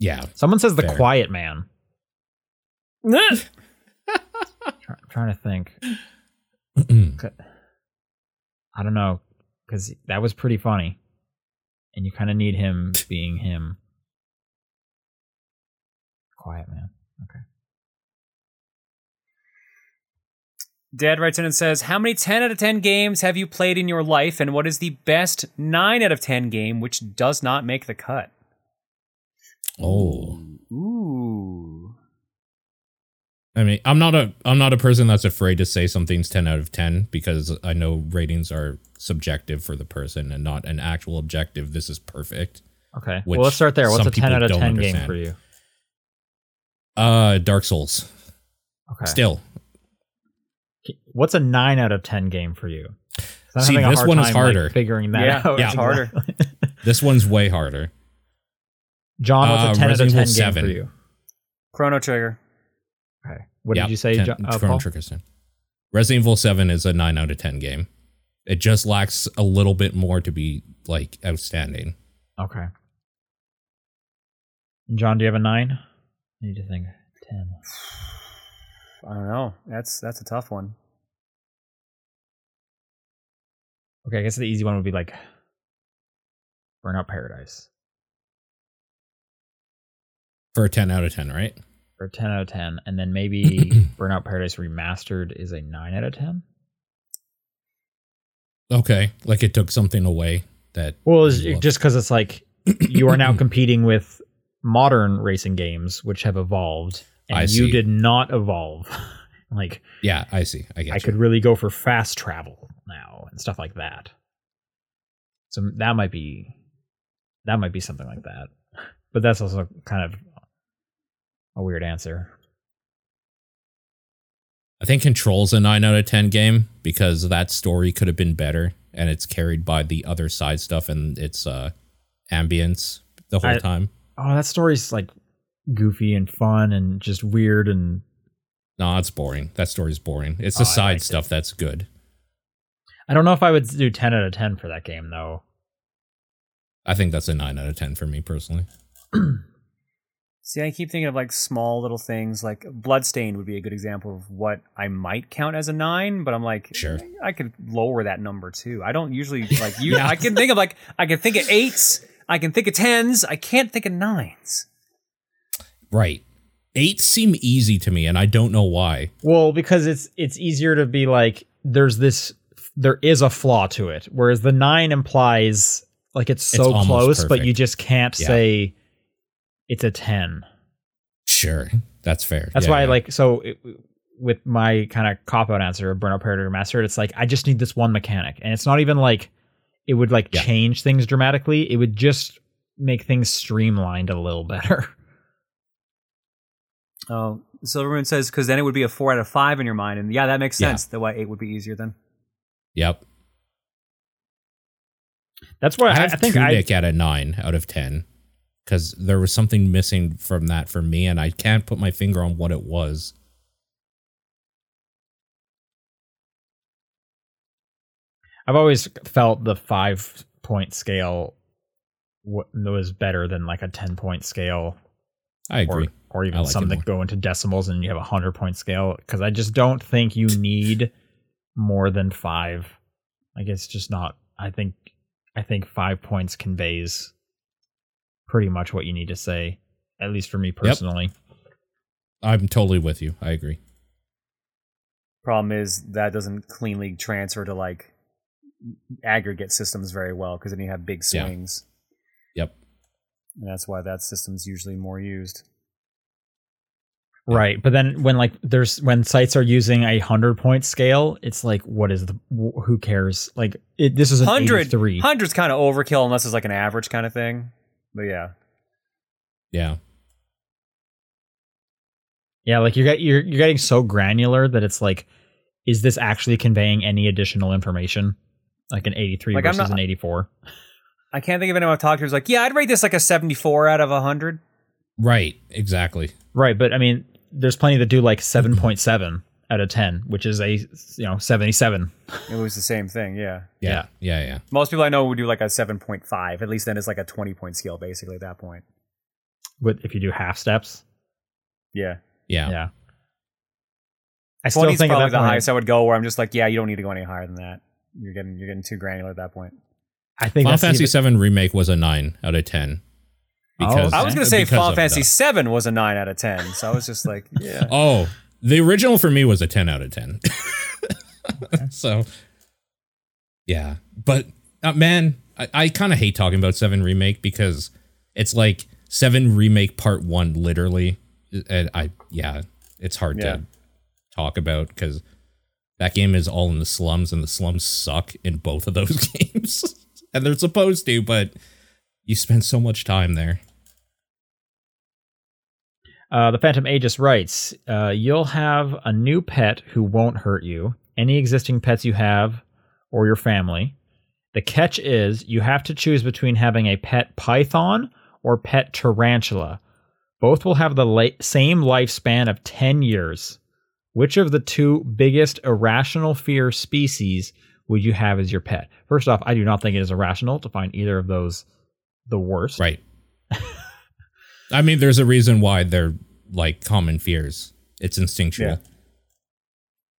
yeah. Someone says the Quiet Man. I'm trying to think. I don't know because that was pretty funny, and you kind of need him being him. quiet, man. Okay. Dad writes in and says, How many 10 out of 10 games have you played in your life, and what is the best 9 out of 10 game which does not make the cut? Oh. Ooh. I mean, I'm not a I'm not a person that's afraid to say something's 10 out of 10 because I know ratings are subjective for the person and not an actual objective. This is perfect. Okay. Well, let's start there. What's a 10 out of don't 10 game for you? Uh Dark Souls. Okay. Still. What's a 9 out of 10 game for you? I'm See, this hard one is time, like, harder. figuring that Yeah, out. yeah. it's harder. This one's way harder. John, what's Uh, a 10 out of 10 game 7. for you? Chrono Trigger. Okay. What Yeah, did you say, 10 John, uh, Chrono Paul? Trigger's 10. Resident Evil 7 is a 9 out of 10 game. It just lacks a little bit more to be like outstanding. Okay. John, do you have a 9? I need to think. 10. I don't know. That's that's a tough one. Okay, I guess the easy one would be like Burnout Paradise. For a 10 out of 10, right? Or 10 out of 10. And then maybe Burnout Paradise Remastered is a 9 out of 10. Okay. Like it took something away that Well, it's just because it's like you are now competing with modern racing games, which have evolved, and I you see. did not evolve. like Yeah, I see. I get I could really go for fast travel now and stuff like that. So that might be that might be something like that. But that's also kind of a weird answer. I think Control's a 9 out of 10 game because that story could have been better and it's carried by the other side stuff and its uh ambience the whole I- time. Oh, that story's like goofy and fun and just weird and No, it's boring. That story's boring. It's the Oh, I side liked stuff that's good. I don't know if I would do 10 out of 10 for that game though. I think that's a 9 out of 10 for me personally. See, I keep thinking of like small little things. Like Bloodstained would be a good example of what I might count as a nine, but I'm like, Sure. I could lower that number too. I don't usually like you. Yeah. I can think of like I can think of eights, I can think of tens, I can't think of nines. Right. eights seem easy to me and I don't know why. Well, because it's it's easier to be like there's this there is a flaw to it, whereas the nine implies like it's so almost close, but you just can't Yeah. say it's a ten. Sure. That's fair. That's Yeah, why I like so it, with my kind of cop out answer of Burnout Paradise Remastered, it's like I just need this one mechanic, and it's not even like it would like Yeah. change things dramatically. It would just make things streamlined a little better. Oh, Silvermoon says because then it would be a four out of five in your mind, and yeah, that makes Yeah. sense. The why eight would be easier then. Yep. That's why I I, have I think I Tunic at a 9 out of 10 cuz there was something missing from that for me and I can't put my finger on what it was. I've always felt the five point scale was better than like a 10 point scale I or, agree. or even like some that go into decimals and you have a 100 point scale because I just don't think you need more than five. Like it's just not, I think, I think five points conveys pretty much what you need to say, at least for me personally. I'm totally with you. I agree. Problem is that doesn't cleanly transfer to like aggregate systems very well because then you have big Yeah. swings, Yep. and that's why that system's usually more used. Right. But then when like there's when sites are using a hundred point scale, it's like, what is the, who cares? Like it, this is an Hundred, 83. hundred's kind of overkill unless it's like an average kind of thing. But yeah, Yeah. Yeah, like you get you're you're getting so granular that it's like, is this actually conveying any additional information? Like an 83 Like, versus not- an 84. I can't think of anyone I've talked to who's like, yeah, I'd rate this like a seventy-four out of hundred. Right. Exactly. Right, but I mean, there's plenty that do like 7.7 out of 10, which is a you know 77. It was the same thing. Yeah, Yeah. Yeah. Yeah. most people I know would do like a seven point five. At least then it's like a twenty-point scale basically at that point. But if you do half steps, Yeah, Yeah. yeah. I still twenty is think at probably the point, highest I would go. Where I'm just like, yeah, you don't need to go any higher than that. You're getting you're getting too granular at that point. I think Final Fantasy even- VII remake was a nine out of ten. Oh. Because I was gonna say because Final Fantasy the- Seven was a nine out of ten, so I was just like, yeah. Oh, the original for me was a 10 out of 10. so, yeah. But, uh, man, I, I kind of hate talking about 7 Remake because it's like 7 Remake Part 1, literally. And I, yeah, it's hard Yeah. to talk about because that game is all in the slums and the slums suck in both of those games. and they're supposed to, but you spend so much time there. Uh, the Phantom Aegis writes, uh, "You'll have a new pet who won't hurt you. Any existing pets you have, or your family. The catch is you have to choose between having a pet python or pet tarantula. Both will have the la- same lifespan of ten years. Which of the two biggest irrational fear species would you have as your pet? First off, I do not think it is irrational to find either of those the worst. Right. I mean, there's a reason why they're like common fears. It's instinctual.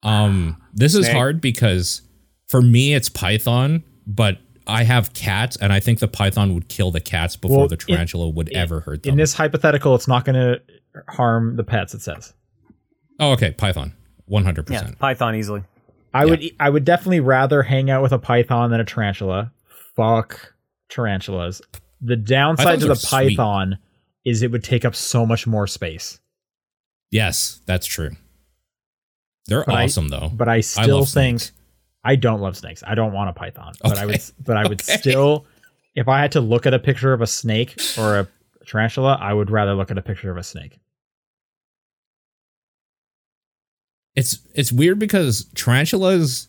Um, this is Snake. hard because for me it's Python, but I have cats, and I think the Python would kill the cats before Well, the in- tarantula would ever hurt them. In this hypothetical, it's not going to harm the pets. It says. oh, okay, Python, one hundred percent. Python easily. I would I would definitely rather hang out with a python than a tarantula. Fuck tarantulas. The downside Pythons to are the sweet. Is it would take up so much more space. Yes, that's true. They're But I- awesome though. But I still love think snakes. I don't love snakes. I don't want a python. But I would but I would Okay. still if I had to look at a picture of a snake or a tarantula, I would rather look at a picture of a snake. it's it's weird because tarantulas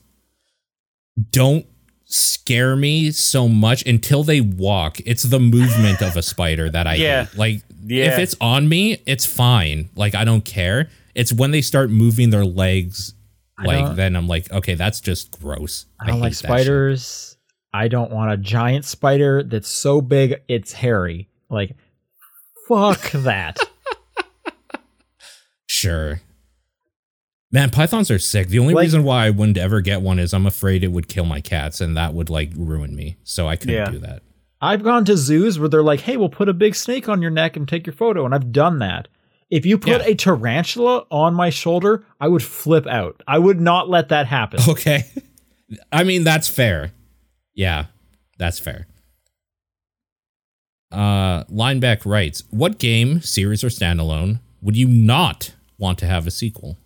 don't scare me so much until they walk. It's the movement of a spider that I Yeah. hate. Like Yeah. if it's on me, it's fine. Like I don't care. It's when they start moving their legs I like then I'm like, okay, that's just gross. I don't hate like spiders. I don't want a giant spider that's so big it's hairy. Like fuck that. Sure. Man, pythons are sick. The only Like- reason why I wouldn't ever get one is I'm afraid it would kill my cats and that would like ruin me. So I couldn't Yeah. do that. I've gone to zoos where they're like, "Hey, we'll put a big snake on your neck and take your photo," and I've done that. If you put Yeah. a tarantula on my shoulder, I would flip out. I would not let that happen. Okay. I mean, that's fair. Yeah, that's fair. Uh, Lineback writes, What game, series or standalone, would you not want to have a sequel?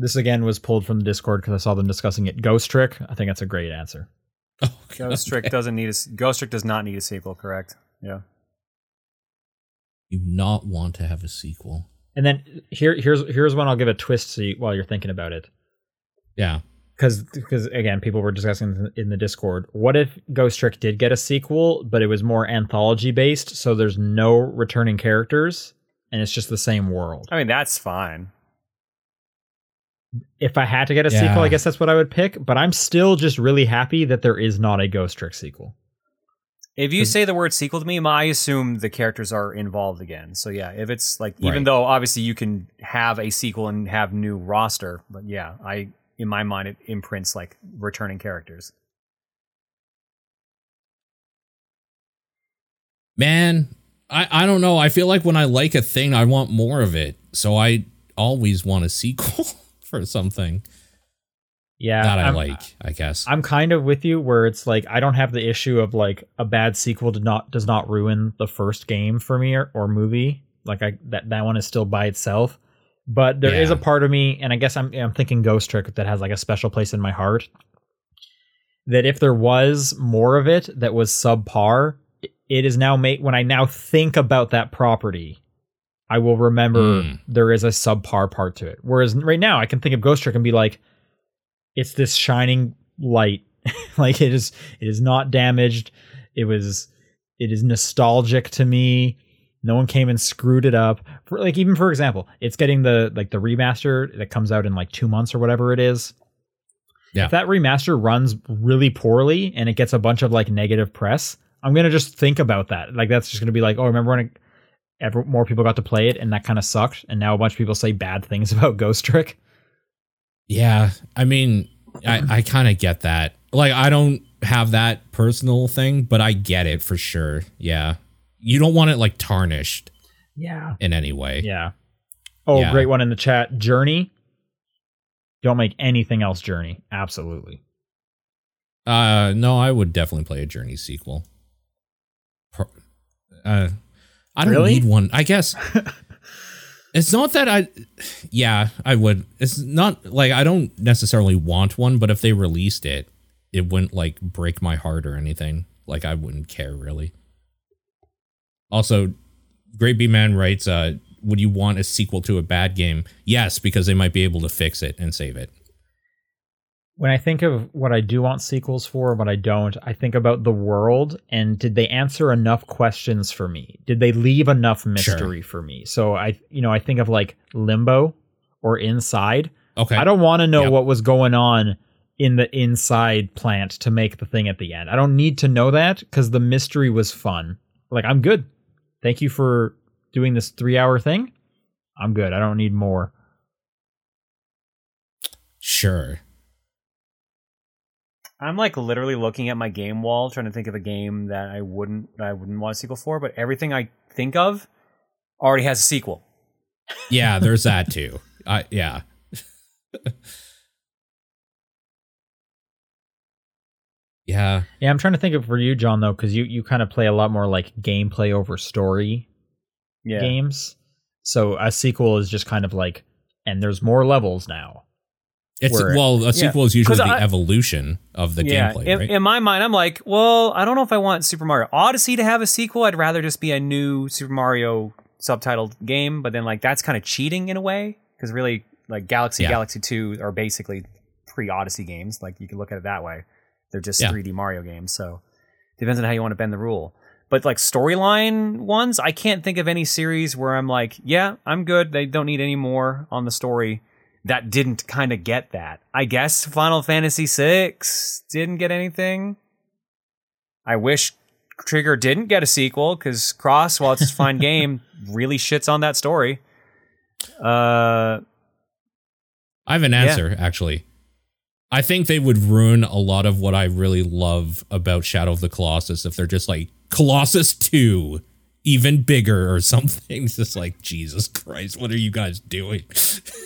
This again was pulled from the Discord because I saw them discussing it. Ghost Trick. I think that's a great answer. Oh, Ghost Trick doesn't need a s- Ghost Trick does not need a sequel, correct? Yeah. You not want to have a sequel. And then here, here's here's one I'll give a twist to you while you're thinking about it. Yeah. because because again people were discussing in the discord what if ghost trick did get a sequel but it was more anthology based so there's no returning characters and it's just the same world I mean, that's fine. If i had to get a Yeah. sequel i guess that's what i would pick but i'm still just really happy that there is not a ghost trick sequel If you say the word sequel to me, I assume the characters are involved again. So yeah, if it's like even Right. though obviously you can have a sequel and have new roster, but yeah, I in my mind it imprints like returning characters. Man, I, I don't know. I feel like when I like a thing, I want more of it. So I always want a sequel for something yeah that I I'm, like, I guess. i'm kind of with you where it's like i don't have the issue of like a bad sequel did not does not ruin the first game for me or, or movie like i that, that one is still by itself but there is Yeah. a part of me and i guess i'm i'm thinking ghost trick that has like a special place in my heart that if there was more of it that was subpar it is now made when i now think about that property i will remember Mm. there is a subpar part to it. Whereas right now i can think of ghost trick and be like it's this shining light. Like it is it is not damaged. It was it is nostalgic to me. No one came and screwed it up. For like even for example it's getting the like the remaster that comes out in like two months or whatever it is. Yeah. if that remaster runs really poorly and it gets a bunch of like negative press i'm gonna just think about that. Like that's just gonna be like oh remember when it, ever more people got to play it and that kind of sucked and now a bunch of people say bad things about ghost trick Yeah, I mean, I, I kind of get that. Like, I don't have that personal thing, but I get it for sure. Yeah. You don't want it like tarnished yeah. in any way. Yeah. Oh, Yeah. great one in the chat. Journey. Don't make anything else Journey. Absolutely. Uh, no, I would definitely play a Journey sequel. Uh, I don't Really? need one. I guess it's not that I. Yeah, I would. It's not like I don't necessarily want one, but if they released it, it wouldn't like break my heart or anything. Like I wouldn't care really. Also, Great B Man writes, uh, "Would you want a sequel to a bad game? Yes, because they might be able to fix it and save it." When I think of what I do want sequels for and what I don't, I think about the world and did they answer enough questions for me? Did they leave enough mystery for me? So I, you know, I think of like Limbo or Inside. Okay, I don't want to know Yep. what was going on in the inside plant to make the thing at the end. I don't need to know that because the mystery was fun. Like I'm good. Thank you for doing this three hour thing. I'm good. I don't need more. sure. I'm like literally looking at my game wall, trying to think of a game that I wouldn't I wouldn't want a sequel for. But everything I think of already has a sequel. Yeah, there's that too. I yeah. yeah. Yeah, I'm trying to think of for you, Jon, though, because you you kind of play a lot more like gameplay over story Yeah, games. So a sequel is just kind of like, and there's more levels now. It's Where- well, a sequel is usually the I- evolution of the yeah. gameplay, in, right? in my mind, I'm like, well, I don't know if I want Super Mario Odyssey to have a sequel. I'd rather just be a new Super Mario subtitled game. But then like that's kind of cheating in a way because really like Galaxy, Yeah. Galaxy Two are basically pre Odyssey games. Like you can look at it that way. They're just Yeah. 3D Mario games. So depends on how you want to bend the rule. But like storyline ones, I can't think of any series where I'm like, yeah, I'm good. They don't need any more on the story. That didn't kind of get that. I guess Final Fantasy VI didn't get anything. I wish Trigger didn't get a sequel because Cross, while it's a fine game, really shits on that story. Uh, I have an answer actually. I think they would ruin a lot of what I really love about Shadow of the Colossus if they're just like Colossus 2 even bigger or something. It's just like Jesus Christ, what are you guys doing?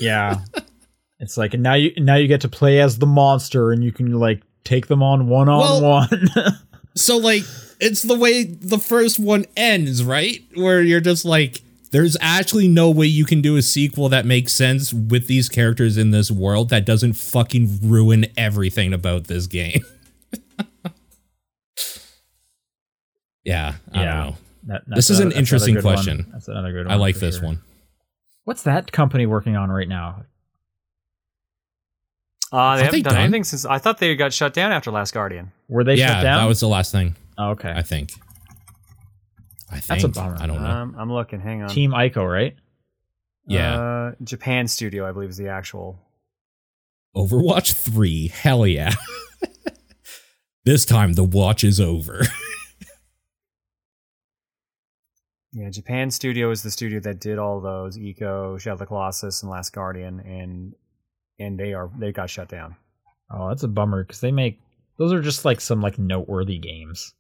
Yeah. it's like and now you now you get to play as the monster and you can like take them on one on one. So like it's the way the first one ends, right? Where you're just like there's actually no way you can do a sequel that makes sense with these characters in this world that doesn't fucking ruin everything about this game. yeah, I Yeah. Don't. That- This is a- an that's interesting question. One. That's another good one. I like this sure. one. What's that company working on right now? uh, they haven't they done done? anything since. I thought they got shut down after Last Guardian. Were they yeah, shut down? Yeah, that was the last thing. oh, okay. I think. I think. That's a bummer. I don't know. Um, I'm looking. Hang on. Team Ico, right? yeah. Uh, Japan Studio, I believe, is the actual. Overwatch 3. Hell yeah. this time the watch is over. Yeah, Japan Studio is the studio that did all those Ico, Shadow of the Colossus, and Last Guardian, and and they are they got shut down. Oh, that's a bummer because they make those are just like some like noteworthy games.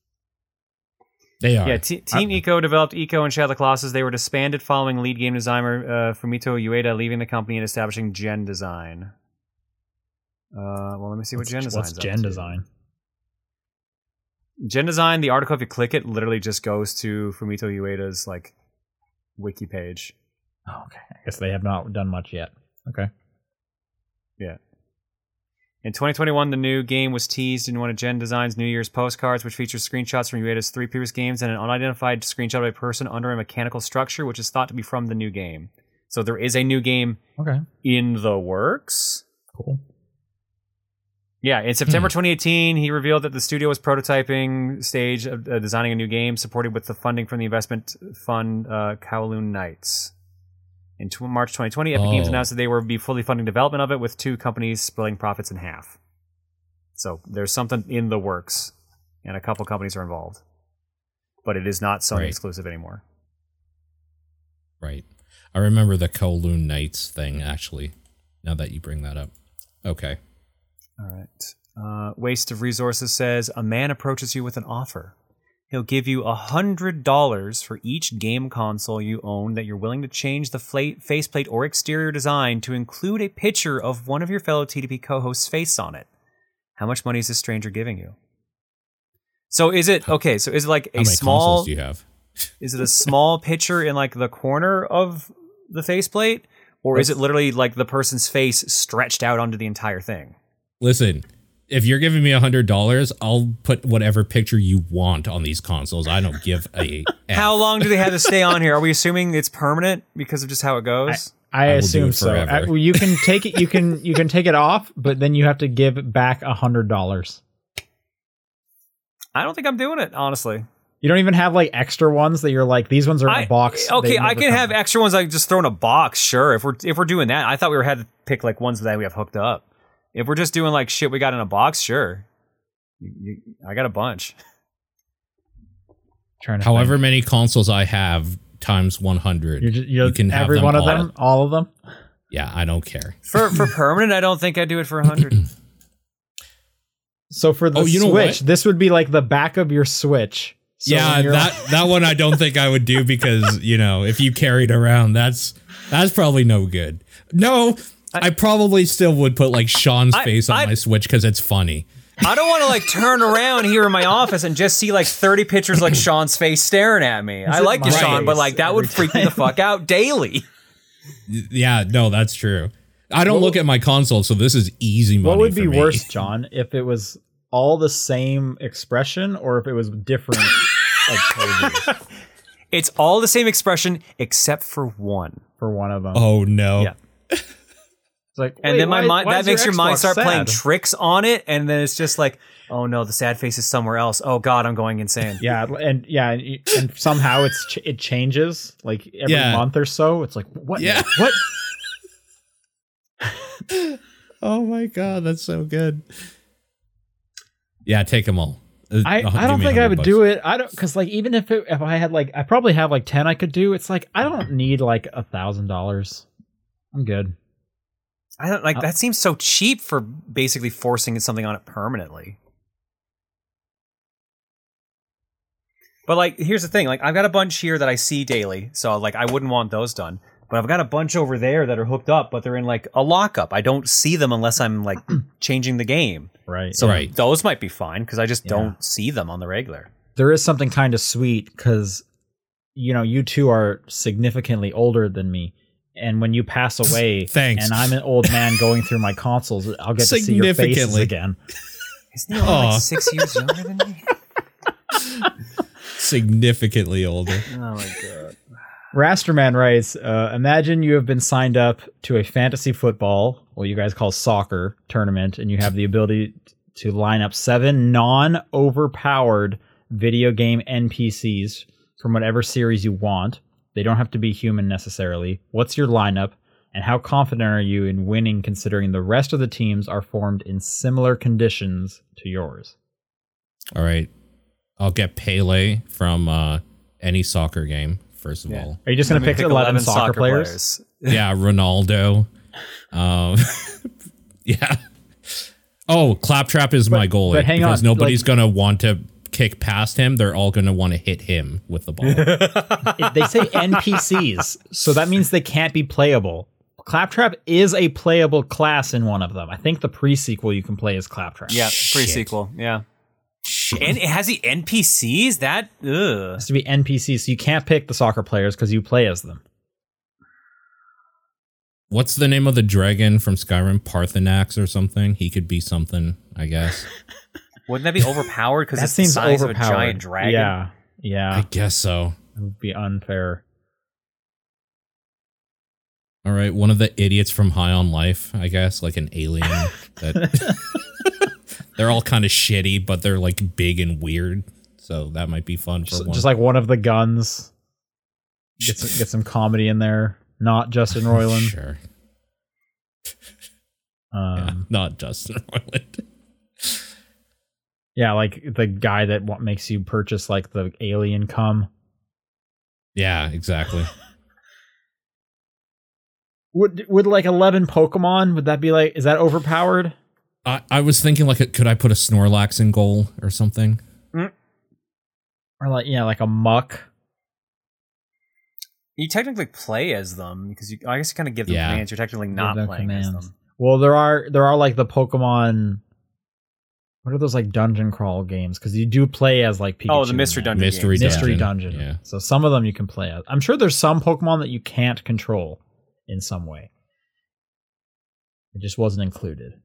they are. Yeah, T- Team Ico developed Ico and Shadow of the Colossus. They were disbanded following lead game designer uh, Fumito Ueda leaving the company and establishing Gen Design. Uh, well, let me see what What's- Gen Design. What's Gen Design? Gen Design. The article, if you click it, literally just goes to Fumito Ueda's like wiki page. Oh, okay. I guess they have not done much yet. Okay. Yeah. In 2021, the new game was teased in one of Gen Design's New Year's postcards, which features screenshots from Ueda's three previous games and an unidentified screenshot of a person under a mechanical structure, which is thought to be from the new game. So there is a new game Okay. in the works. Cool. Yeah, in September 2018, he revealed that the studio was prototyping stage of uh, designing a new game, supported with the funding from the investment fund uh, Kowloon Knights. In tw- March 2020, Epic Games Oh. announced that they would be fully funding development of it, with two companies splitting profits in half. So there's something in the works, and a couple companies are involved, but it is not Sony Right. exclusive anymore. Right. I remember the Kowloon Knights thing actually. Now that you bring that up. Okay. All right. Uh, Waste of Resources says a man approaches you with an offer. He'll give you a hundred dollars for each game console you own that you're willing to change the fla- faceplate or exterior design to include a picture of one of your fellow TDP co-hosts' face on it. How much money is this stranger giving you? So is it okay? So is it like How a many small? consoles do you have? Is it a small picture in like the corner of the faceplate, or is it literally like the person's face stretched out onto the entire thing? Listen, if you're giving me a hundred dollars, I'll put whatever picture you want on these consoles. I don't give a. How long do they have to stay on here? Are we assuming it's permanent because of just how it goes? I, I will do assume so. forever. Well, you can take it. You can you can take it off, but then you have to give back a hundred dollars. I don't think I'm doing it, honestly. You don't even have like extra ones that you're like these ones are in I- a box. Okay, I can come- have extra ones I like just throw in a box, sure. If we're if we're doing that, I thought we were had to pick like ones that we have hooked up. If we're just doing like shit we got in a box, sure. You, you, I got a bunch. Trying to However think. many consoles I have times one hundred, you're just, you're, you can have every them one of all. them, all of them. Yeah, I don't care. For for permanent, I don't think I'd do it for a hundred. So for the Oh, you know Switch, what? this would be like the back of your Switch. So yeah, when you're- that that one I don't think I would do because you know if you carried around, that's that's probably no good. No, I, probably still would put like Sean's I- face on I- my Switch because it's funny. I don't want to like turn around here in my office and just see like 30 pictures like Sean's face staring at me. I like you, my Sean, but like that would every freak me the fuck out daily. Yeah, no, that's true. I don't look at my console, so this is easy money. what would for be me. worse, Jon, if it was all the same expression or if it was different like It's all the same expression except for one. for one of them? Oh no. Yeah. It's like, And then my why- mind why that is makes your mind Xbox start playing tricks on it, and then it's just like, oh no, the sad face is somewhere else. Oh god, I'm going insane. Yeah, and yeah, and, and somehow it's ch- it changes like every Yeah. month or so. It's like what? Yeah. what? Oh my god, that's so good. Yeah, take them all. Uh, I, I don't think I would bucks. do it. I don't because like even if it, if I had like I probably have like ten I could do. It's like I don't need like a thousand dollars. I'm good. I don't like uh, that seems so cheap for basically forcing something on it permanently. But like here's the thing, like I've got a bunch here that I see daily, so like I wouldn't want those done. But I've got a bunch over there that are hooked up, but they're in like a lockup. I don't see them unless I'm like changing the game. Right. So Right. those might be fine because I just Yeah. don't see them on the regular. there is something kind of sweet because you know you two are significantly older than me and when you pass away Thanks. and i'm an old man going through my consoles i'll get to see your faces Significantly. again Isn't he only like six years younger than me? Significantly older. Oh my god. rasterman writes uh, imagine you have been signed up to a fantasy football what you guys call soccer tournament and you have the ability to line up seven non-overpowered video game npcs from whatever series you want they don't have to be human necessarily what's your lineup and how confident are you in winning considering the rest of the teams are formed in similar conditions to yours All right. I'll get Pele from uh, any soccer game, first of Yeah. all. are you just going to gonna pick, 11, soccer, players? Yeah, Ronaldo. Um, yeah. Oh, Claptrap is my goalie. but hang because on, nobody's like- going to want to kick past him. They're all going to want to hit him with the ball. They say NPCs, so that means they can't be playable. Claptrap is a playable class in one of them. I think the pre-sequel you can play as Claptrap. Yeah, Shit. pre sequel. Yeah. Shit. And it has the NPCs? That ugh. has to be NPCs, so you can't pick the soccer players because you play as them. What's the name of the dragon from Skyrim? Paarthurnax or something? He could be something, I guess. Wouldn't that be overpowered because That it's the seems size overpowered. of a giant dragon? Yeah, yeah. I guess so. it would be unfair. All right, one of the idiots from High on Life, I guess, like an alien. that they're all kind of shitty, but they're like big and weird. So that might be fun for Just, one. just like one of the guns. Get some, get some comedy in there. Not Justin Roiland. Sure. Yeah, Um, not Justin Roiland. Yeah, like the guy that wa- makes you purchase like the alien cum. Yeah, exactly. Would would like eleven Pokemon? Would that be like? Is that overpowered? I, I was thinking like, could I put a Snorlax in goal or something? Mm. Or like yeah, like a Muk. You technically play as them because you, I guess you kind of give them Yeah. commands. You're technically not them playing as them. Well, there are there are like the Pokemon. What are those like dungeon crawl games? Because you do play as like Pikachu. Oh, the mystery dungeon. Mystery games. Mystery Dungeon, dungeon. yeah. So some of them you can play as. I'm sure there's some Pokemon that you can't control in some way. It just wasn't included.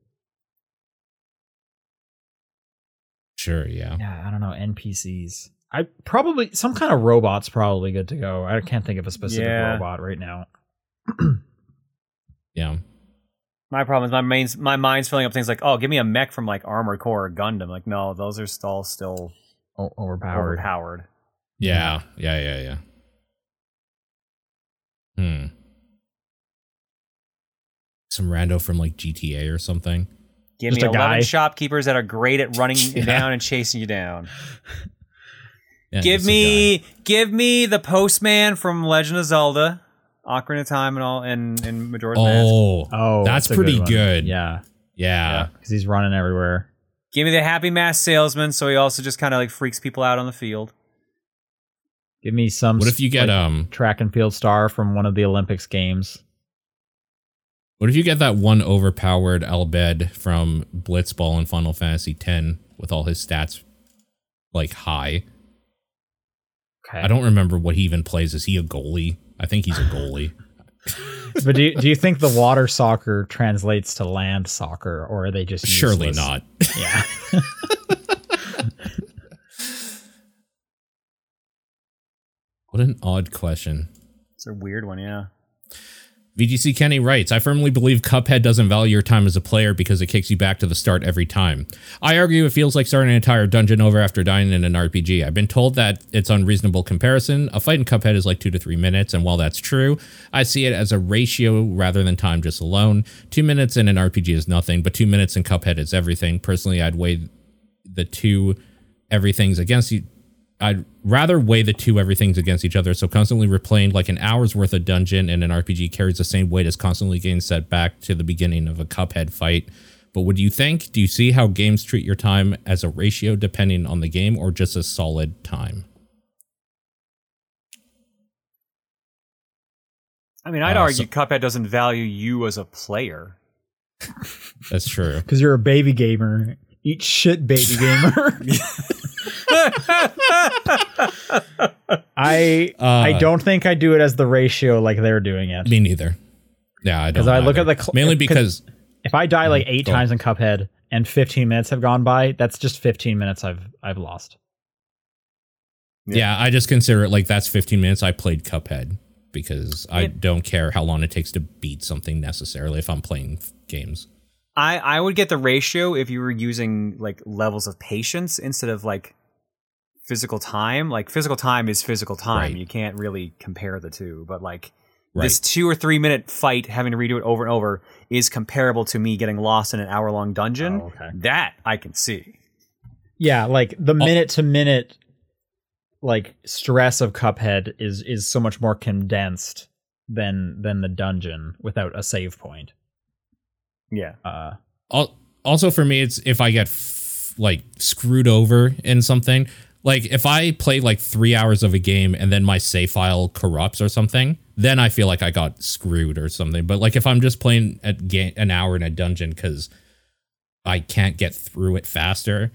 Sure, yeah. Yeah, I don't know NPCs. I probably some kind of robot's probably good to go. I can't think of a specific Yeah. robot right now. Yeah. My problem is my mind's my mind's filling up things like, oh, give me a mech from like Armored Core or Gundam. Like, no, those are all still O- overpowered. overpowered. Yeah, yeah, yeah, yeah. Hmm. Some rando from like GTA or something. Give Just me a 11 guy. shopkeepers that are great at running Yeah. you down and chasing you down. Yeah, give me give me the postman from Legend of Zelda, Ocarina of Time and all and, and Majora's guy. Mask. Oh, Oh, That's pretty one. good. Yeah, yeah. because he's running everywhere. Give me the happy mask salesman, so he also just kind of like freaks people out on the field. Give me some. What if you get like, um? track and field star from one of the Olympics games? What if you get that one overpowered Al Bhed from Blitzball in Final Fantasy X with all his stats like high? Okay. I don't remember what he even plays. Is he a goalie? I think he's a goalie. but do you, do you think the water soccer translates to land soccer, or are they just Surely not. Yeah. What an odd question. It's a weird one, yeah. VGC Kenny writes, I firmly believe Cuphead doesn't value your time as a player because it kicks you back to the start every time. I argue it feels like starting an entire dungeon over after dying in an RPG. I've been told that it's unreasonable comparison. A fight in Cuphead is like two to three minutes, and while that's true, I see it as a ratio rather than time just alone. Two minutes in an RPG is nothing, but two minutes in Cuphead is everything. Personally, I'd weigh the two everything's against you. I'd rather weigh the two everything's against each other. So constantly replaying like an hour's worth of dungeon in an RPG carries the same weight as constantly getting set back to the beginning of a Cuphead fight. But what do you think? Do you see how games treat your time as a ratio depending on the game or just a solid time? I mean, I'd Uh, argue so- Cuphead doesn't value you as a player. That's true. Because you're a baby gamer. Eat shit, baby gamer. I Uh, I don't think I do it as the ratio like they're doing it. Me neither. Yeah, I don't. Because I look at the cl- mainly 'cause- because If I die like eight times in Cuphead and 15 minutes have gone by, that's just 15 minutes I've I've lost. yeah, I just consider it like that's 15 minutes I played Cuphead because I don't care how long it takes to beat something necessarily if I'm playing f- games. I I would get the ratio if you were using like levels of patience instead of like physical time. Like physical time is physical time. Right. You can't really compare the two. But like Right. this two or three minute fight, having to redo it over and over, is comparable to me getting lost in an hour long dungeon. Oh, okay. That I can see. Yeah, like the oh. minute to minute like stress of Cuphead is is so much more condensed than than the dungeon without a save point. Yeah. Uh Al- also for me it's if i get f- like screwed over in something like if i play like three hours of a game and then my save file corrupts or something then i feel like i got screwed or something. But like if i'm just playing at ga- an hour in a dungeon because i can't get through it faster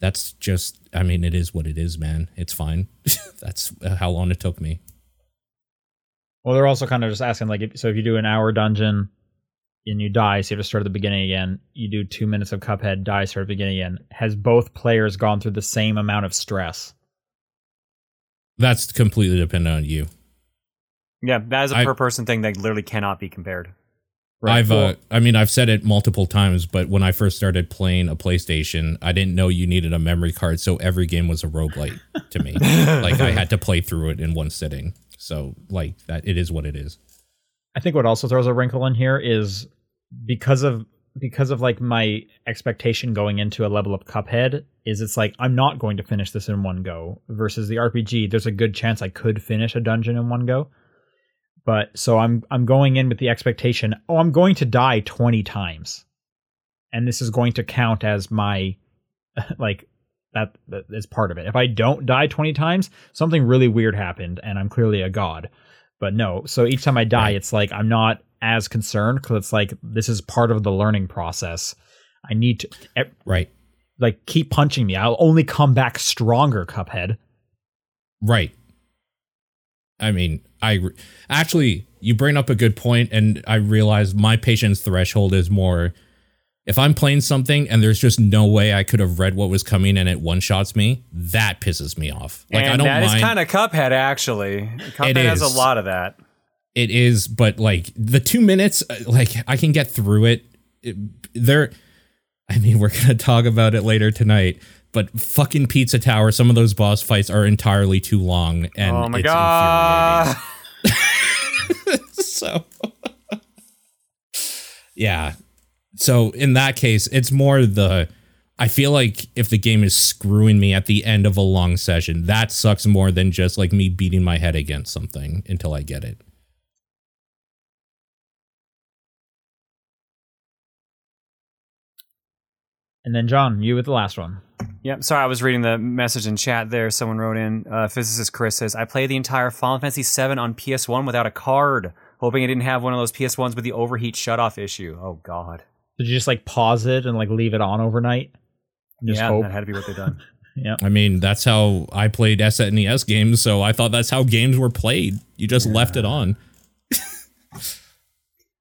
that's just i mean it is what it is man. It's fine. That's how long it took me. Well they're also kind of just asking like if, so if you do an hour dungeon and you die, so you have to start at the beginning again. You do two minutes of Cuphead, die, start at the beginning again. Has both players gone through the same amount of stress? that's completely dependent on you Yeah. That is a I- per person thing that literally cannot be compared. I've, Well, uh, I mean, I've said it multiple times, but when I first started playing a PlayStation, I didn't know you needed a memory card, so every game was a roguelite to me. like I had to play through it in one sitting. So, like that, it is what it is. I think what also throws a wrinkle in here is because of because of like my expectation going into a level of Cuphead is it's like I'm not going to finish this in one go versus the RPG there's a good chance I could finish a dungeon in one go. But so I'm I'm going in with the expectation oh I'm going to die 20 times. and this is going to count as my like that, that is part of it. If I don't die 20 times, something really weird happened and I'm clearly a god. But no, so each time I die, it's like I'm not as concerned because it's like this is part of the learning process. I need to e- Right. like keep punching me. I'll only come back stronger, Cuphead. Right. I mean, I re- actually you bring up a good point, and I realize my patience threshold is more. If I'm playing something and there's just no way I could have read what was coming and it one shots me, that pisses me off. Like and I don't that is mind. kind of Cuphead, actually. Cuphead has a lot of that. It is, but like the two minutes, uh, like I can get through it. it there, I mean, we're gonna talk about it later tonight. But fucking Pizza Tower, some of those boss fights are entirely too long, and oh my god. so yeah so in that case it's more the i feel like if the game is screwing me at the end of a long session that sucks more than just like me beating my head against something until i get it And then Jon, you with the last one. Yep. Sorry, I was reading the message in chat there. Someone wrote in. Uh, physicist Chris says, "I played the entire Final Fantasy VII on PS1 without a card, hoping it didn't have one of those PS1s with the overheat shutoff issue." Oh God. Did you just like pause it and like leave it on overnight? Just yeah, hope. that had to be what they done. Yeah. i mean that's how i played snes games so i thought that's how games were played you just left it on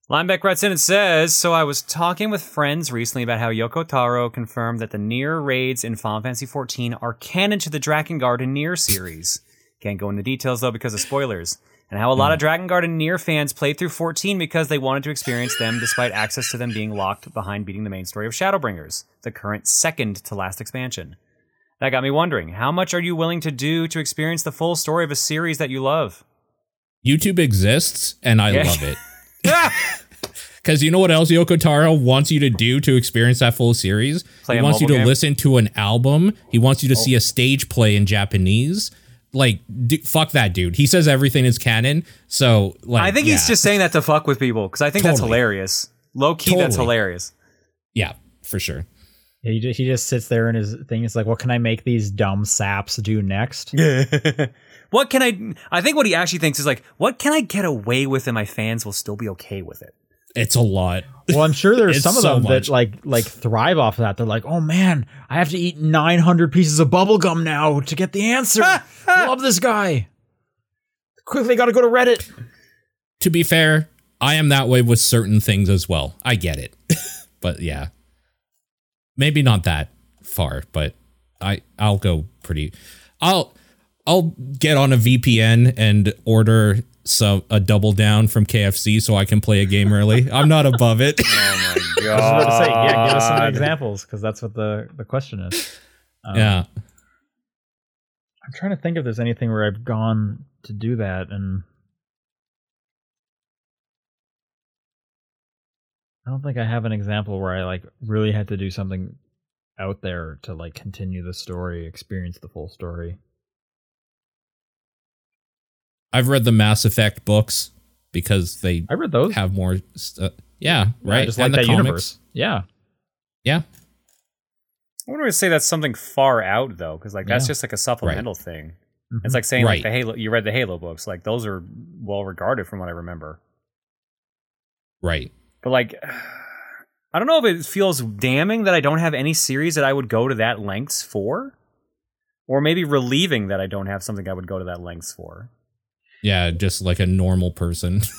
Lineback writes in and says, So I was talking with friends recently about how Yoko Taro confirmed that the Nier raids in Final Fantasy XIV are canon to the Drakengard and Nier series. Can't go into details though because of spoilers. And how a lot of hmm. Drakengard and Nier fans played through 14 because they wanted to experience them despite access to them being locked behind beating the main story of Shadowbringers, the current second to last expansion. That got me wondering, how much are you willing to do to experience the full story of a series that you love? youtube exists and i Yeah. love it Because you know what else Yoko Taro wants you to do to experience that full series? Play he wants you to game? listen to an album. He wants you to oh. see a stage play in Japanese. Like, d- fuck that dude. He says everything is canon. So, like, I think he's just saying that to fuck with people because I think that's hilarious. Low key, that's hilarious. yeah, for sure. Yeah, he just, he just sits there and his thing is like, what can I make these dumb saps do next? what can I? I think what he actually thinks is like, what can I get away with, and my fans will still be okay with it. It's a lot. Well, I'm sure there's some of so them much. that like like thrive off of that. They're like, oh man, I have to eat 900 pieces of bubble gum now to get the answer. Love this guy. Quickly, got to go to Reddit. To be fair, I am that way with certain things as well. I get it. but yeah. Maybe not that far, but I I'll go pretty I'll I'll get on a VPN and order some a double down from KFC so I can play a game early. I'm not above it. Oh my I was about to say, yeah, give us some examples because that's what the the question is. Um, yeah. I'm trying to think if there's anything where I've gone to do that and I don't think I have an example where I like really had to do something out there to like continue the story, experience the full story. I've read the Mass Effect books because they I read those. have more stu- yeah, Yeah, right. just like the that comics. universe. Yeah. Yeah. I wouldn't say that's something far out though, because like that's Yeah. just like a supplemental thing. Mhm. It's like saying like the Halo. You read the Halo books, like those are well regarded from what I remember. Right. But like, I don't know if it feels damning that I don't have any series that I would go to that lengths for, or maybe relieving that I don't have something I would go to that lengths for. Yeah, just like a normal person.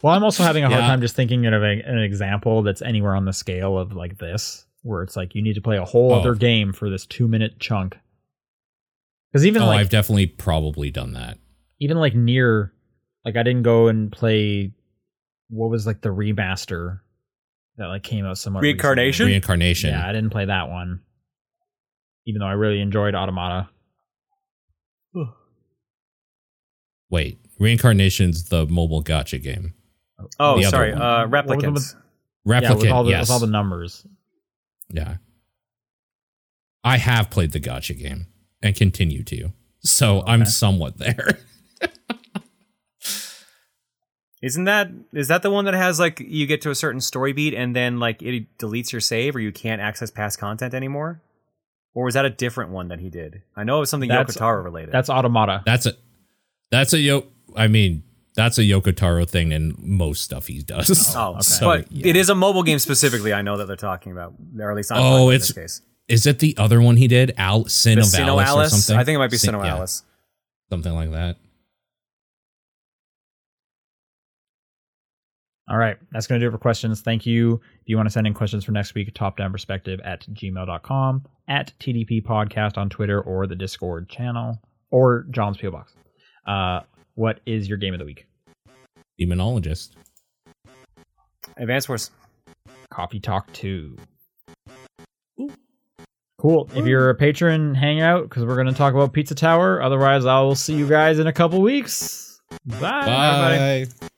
Well, I'm also having a hard Yeah. time just thinking of a, an example that's anywhere on the scale of like this, where it's like you need to play a whole Oh. other game for this two minute chunk. Because even oh, like I've definitely probably done that. even like Nier, like I didn't go and play what was like the remaster that like came out somewhat recently. Reincarnation? Reincarnation. Yeah, I didn't play that one, even though I really enjoyed Automata. Wait, Reincarnation's the mobile gacha game. Oh, The other sorry, one. uh, What was replicants. Replicant, yeah, with all the yes. with all the numbers. yeah. I have played the gacha game and continue to. So I'm somewhat there. Isn't that is that the one that has like you get to a certain story beat and then like it deletes your save or you can't access past content anymore? Or was that a different one that he did? I know it was something That's- Yoko Taro related. That's Automata. That's a that's a yo. I mean, that's a Yoko Taro thing in most stuff he does. oh, So, but yeah. it is a mobile game specifically. I know that they're talking about, or at least I'm Oh, talking in it's- this case. Is it the other one he did? Al Sin of Sino Alice, or something? I think it might be Sin- Sino yeah, Alice. something like that. All right. That's going to do it for questions. Thank you. If you want to send in questions for next week, top down perspective at gmail.com, at TDP podcast on Twitter or the Discord channel or Jon's PO Box. Uh, what is your game of the week? Demonologist. Advance Wars. Coffee Talk 2. Cool. If you're a patron, hang out because we're going to talk about Pizza Tower. Otherwise, I will see you guys in a couple weeks. Bye. everybody.